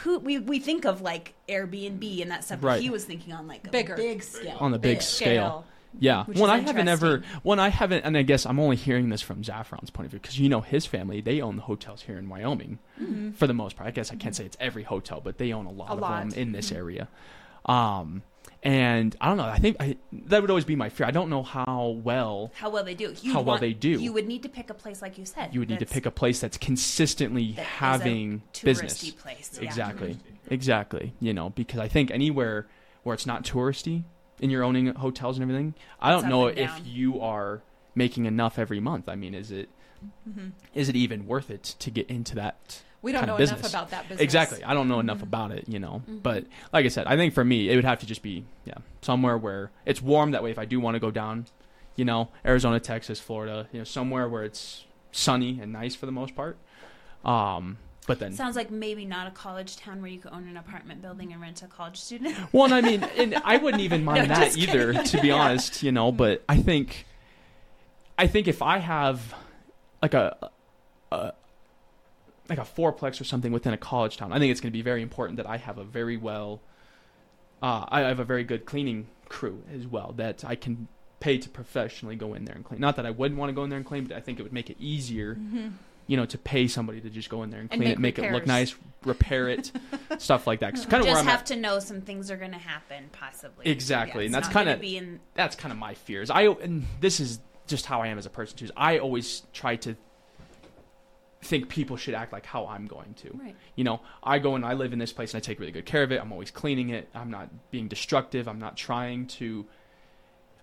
[SPEAKER 1] Who we we think of like Airbnb and that stuff. but
[SPEAKER 2] Right.
[SPEAKER 1] He was thinking on like a
[SPEAKER 3] Bigger.
[SPEAKER 1] big scale,
[SPEAKER 2] On the big scale. Yeah.
[SPEAKER 1] Which
[SPEAKER 2] One
[SPEAKER 1] is
[SPEAKER 2] I haven't ever.
[SPEAKER 1] interesting.
[SPEAKER 2] One I haven't, and I guess I'm only hearing this from Zaffron's point of view because you know his family they own the hotels here in Wyoming
[SPEAKER 3] Mhm.
[SPEAKER 2] for the most part. I guess I can't say it's every hotel, but they own a lot
[SPEAKER 3] A
[SPEAKER 2] of
[SPEAKER 3] lot.
[SPEAKER 2] them in this
[SPEAKER 3] Mhm.
[SPEAKER 2] area. Um, and I don't know. I think I, that would always be my fear. I don't know how well
[SPEAKER 1] How well they do. You
[SPEAKER 2] How well
[SPEAKER 1] want-
[SPEAKER 2] they do.
[SPEAKER 1] You would need to pick a place like you said.
[SPEAKER 2] you would need to pick a place that's consistently
[SPEAKER 1] that
[SPEAKER 2] having
[SPEAKER 1] touristy
[SPEAKER 2] business.
[SPEAKER 1] place. Yeah.
[SPEAKER 2] Exactly. Exactly. You know, because I think anywhere where it's not touristy and you're owning hotels and everything, I don't
[SPEAKER 1] up
[SPEAKER 2] know if
[SPEAKER 1] down.
[SPEAKER 2] you are making enough every month. I mean, is it
[SPEAKER 3] Mhm.
[SPEAKER 2] is it even worth it to get into that?
[SPEAKER 3] We don't know enough about that business.
[SPEAKER 2] Exactly. I don't know enough
[SPEAKER 3] Mhm.
[SPEAKER 2] about it, you know.
[SPEAKER 1] Mhm.
[SPEAKER 2] But like I said, I think for me, it would have to just be yeah, somewhere where it's warm. That way, if I do want to go down, you know, Arizona, Texas, Florida, you know, somewhere where it's sunny and nice for the most part. Um, but then
[SPEAKER 1] Sounds like maybe not a college town where you could own an apartment building and rent to a college student.
[SPEAKER 2] Well, and I mean, and I wouldn't even mind
[SPEAKER 1] No,
[SPEAKER 2] that either, to be
[SPEAKER 1] Yeah.
[SPEAKER 2] honest. You know, but I think, I think if I have like a, a like a fourplex or something within a college town, I think it's going to be very important that I have a very well, uh, I have a very good cleaning crew as well that I can pay to professionally go in there and clean. Not that I wouldn't want to go in there and clean, but I think it would make it easier
[SPEAKER 3] Mhm.
[SPEAKER 2] you know, to pay somebody to just go in there and
[SPEAKER 3] And
[SPEAKER 2] clean
[SPEAKER 3] make
[SPEAKER 2] it, make it look nice, repair it, stuff like that. kind of where
[SPEAKER 1] just
[SPEAKER 2] I'm
[SPEAKER 1] have
[SPEAKER 2] at.
[SPEAKER 1] to know some things are going to happen, possibly.
[SPEAKER 2] Exactly,
[SPEAKER 1] Yeah,
[SPEAKER 2] and that's kinda-
[SPEAKER 1] be in.
[SPEAKER 2] that's kind of my fears. I and this is just how I am as a person too. I always try to think people should act like how I'm going to.
[SPEAKER 1] Right.
[SPEAKER 2] You know, I go and I live in this place and I take really good care of it. I'm always cleaning it. I'm not being destructive. I'm not trying to.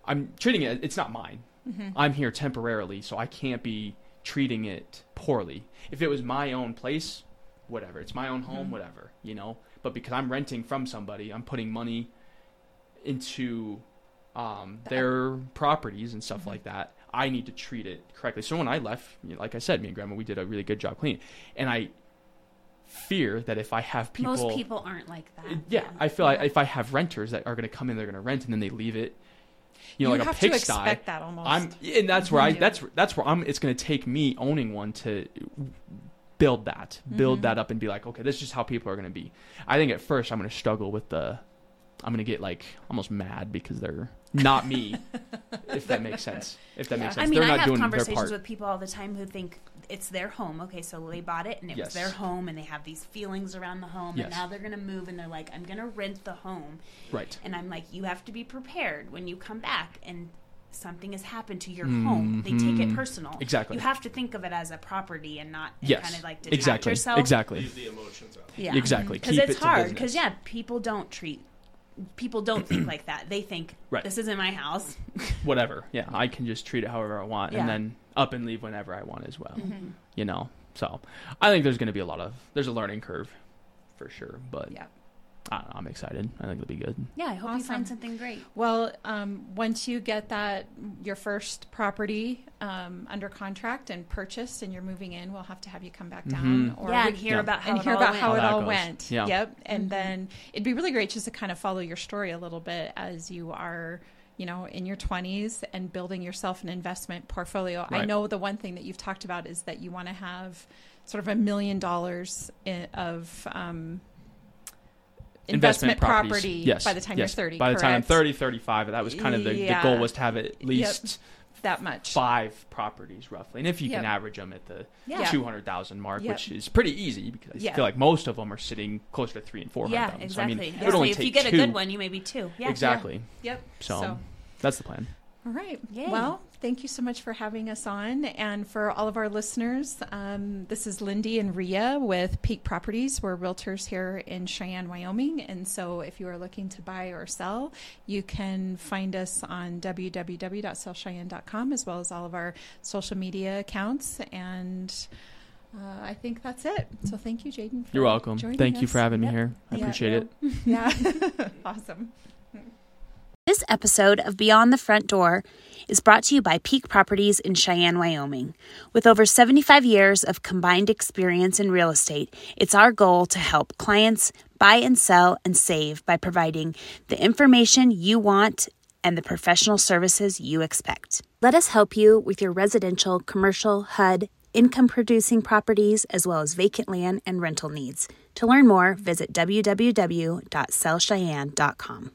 [SPEAKER 2] I'm treating it. It's not mine.
[SPEAKER 3] Mhm.
[SPEAKER 2] I'm here temporarily, so I can't be treating it poorly. If it was my own place, whatever. It's my own home,
[SPEAKER 3] Mhm.
[SPEAKER 2] whatever. You know. But because I'm renting from somebody, I'm putting money into um, their properties and stuff
[SPEAKER 3] Mhm.
[SPEAKER 2] like that. I need to treat it correctly. So when I left, you know, like I said, me and Grandma, we did a really good job cleaning, and I fear that if I have people,
[SPEAKER 1] Most people aren't like that.
[SPEAKER 2] Uh, yeah, I feel like if I have renters that are going to come in, they're going to rent, and then they leave it, you know, like a
[SPEAKER 3] have to
[SPEAKER 2] pigsty.
[SPEAKER 3] expect that almost.
[SPEAKER 2] I'm, and that's where I.
[SPEAKER 1] Do.
[SPEAKER 2] That's that's where I'm. It's going to take me owning one to build that, build
[SPEAKER 3] Mhm.
[SPEAKER 2] that up, and be like, okay, this is just how people are going to be. I think at first I'm going to struggle with the, I'm going to get like almost mad because they're not me, if that makes sense. If that
[SPEAKER 3] Yeah.
[SPEAKER 2] makes
[SPEAKER 1] I
[SPEAKER 2] sense,
[SPEAKER 1] mean,
[SPEAKER 2] they're
[SPEAKER 1] I
[SPEAKER 2] not
[SPEAKER 1] have
[SPEAKER 2] doing their
[SPEAKER 1] conversations
[SPEAKER 2] part.
[SPEAKER 1] with people all the time who think it's their home. Okay, so they bought it and it
[SPEAKER 2] Yes.
[SPEAKER 1] was their home, and they have these feelings around the home,
[SPEAKER 2] Yes.
[SPEAKER 1] and now they're going to move, and they're like, I'm going to rent the home.
[SPEAKER 2] right.
[SPEAKER 1] And I'm like, you have to be prepared when you come back and something has happened to your home. They take it
[SPEAKER 2] Mhm.
[SPEAKER 1] personal.
[SPEAKER 2] Exactly.
[SPEAKER 1] You have to think of it as a property and not and
[SPEAKER 2] Yes.
[SPEAKER 1] kind of like detach
[SPEAKER 2] exactly.
[SPEAKER 1] yourself.
[SPEAKER 2] Exactly.
[SPEAKER 4] Leave the emotions out.
[SPEAKER 1] Yeah.
[SPEAKER 2] Exactly.
[SPEAKER 1] Because
[SPEAKER 2] Keep
[SPEAKER 1] it's
[SPEAKER 2] it to
[SPEAKER 1] hard.
[SPEAKER 2] business.
[SPEAKER 1] Because yeah, people don't treat. People don't think like that. They think
[SPEAKER 2] Right.
[SPEAKER 1] this isn't my house.
[SPEAKER 2] whatever. Yeah, I can just treat it however I want,
[SPEAKER 1] Yeah.
[SPEAKER 2] and then up and leave whenever I want as well.
[SPEAKER 1] Mm-hmm.
[SPEAKER 2] You know, so I think there's going to be a lot of there's a learning curve for sure, but
[SPEAKER 1] Yeah.
[SPEAKER 2] I don't know, I'm excited. I think it'll be good.
[SPEAKER 1] Yeah, I hope you find something great.
[SPEAKER 3] Well, um, once you get that your first property um, under contract and purchased, and you're moving in, we'll have to have you come back down,
[SPEAKER 2] Mhm.
[SPEAKER 3] or
[SPEAKER 1] yeah, and hear
[SPEAKER 2] Yeah.
[SPEAKER 1] about how
[SPEAKER 3] and
[SPEAKER 1] it
[SPEAKER 3] hear
[SPEAKER 1] all
[SPEAKER 3] about
[SPEAKER 1] went.
[SPEAKER 3] how,
[SPEAKER 2] How
[SPEAKER 3] it all
[SPEAKER 2] goes.
[SPEAKER 3] went.
[SPEAKER 2] Yeah.
[SPEAKER 3] Yep. And
[SPEAKER 1] Mhm.
[SPEAKER 3] then it'd be really great just to kind of follow your story a little bit as you are, you know, in your 20s and building yourself an investment portfolio. I know the one thing that you've talked about is that you want to have sort of a million dollars of um, investment,
[SPEAKER 2] properties.
[SPEAKER 3] property
[SPEAKER 2] yes,
[SPEAKER 3] by the time
[SPEAKER 2] yes.
[SPEAKER 3] you're 30.
[SPEAKER 2] By the time I'm 30, 35, that was kind of the, the goal was to have at least
[SPEAKER 3] that much.
[SPEAKER 2] five properties roughly. And if you can average them at the
[SPEAKER 1] Yeah.
[SPEAKER 2] 200,000 mark,
[SPEAKER 3] Yep.
[SPEAKER 2] which is pretty easy because I feel like most of them are sitting closer to 3 and 400,000.
[SPEAKER 1] Yeah,
[SPEAKER 2] So, I
[SPEAKER 1] exactly.
[SPEAKER 2] mean, it
[SPEAKER 1] Yeah.
[SPEAKER 2] would only
[SPEAKER 1] if
[SPEAKER 2] take
[SPEAKER 1] you get a good one, you may be two. Yeah,
[SPEAKER 2] exactly.
[SPEAKER 3] Yep.
[SPEAKER 2] So, that's the plan.
[SPEAKER 3] All right.
[SPEAKER 1] Yay.
[SPEAKER 3] Well, thank you so much for having us on. And for all of our listeners, um, this is Lindee and Rhea with Peak Properties. We're realtors here in Cheyenne, Wyoming. And so if you are looking to buy or sell, you can find us on www.sellcheyenne.com as well as all of our social media accounts. And uh, I think that's it. So thank you, Jayden.
[SPEAKER 2] You're welcome. Thank you for having
[SPEAKER 3] Yep.
[SPEAKER 2] me here. I
[SPEAKER 3] Yeah.
[SPEAKER 2] appreciate it.
[SPEAKER 3] Yeah. awesome.
[SPEAKER 1] This episode of Beyond the Front Door is brought to you by Peak Properties in Cheyenne, Wyoming. With over 75 years of combined experience in real estate, it's our goal to help clients buy and sell and save by providing the information you want and the professional services you expect. Let us help you with your residential, commercial, HUD, income producing properties, as well as vacant land and rental needs. To learn more, visit www.sellcheyenne.com.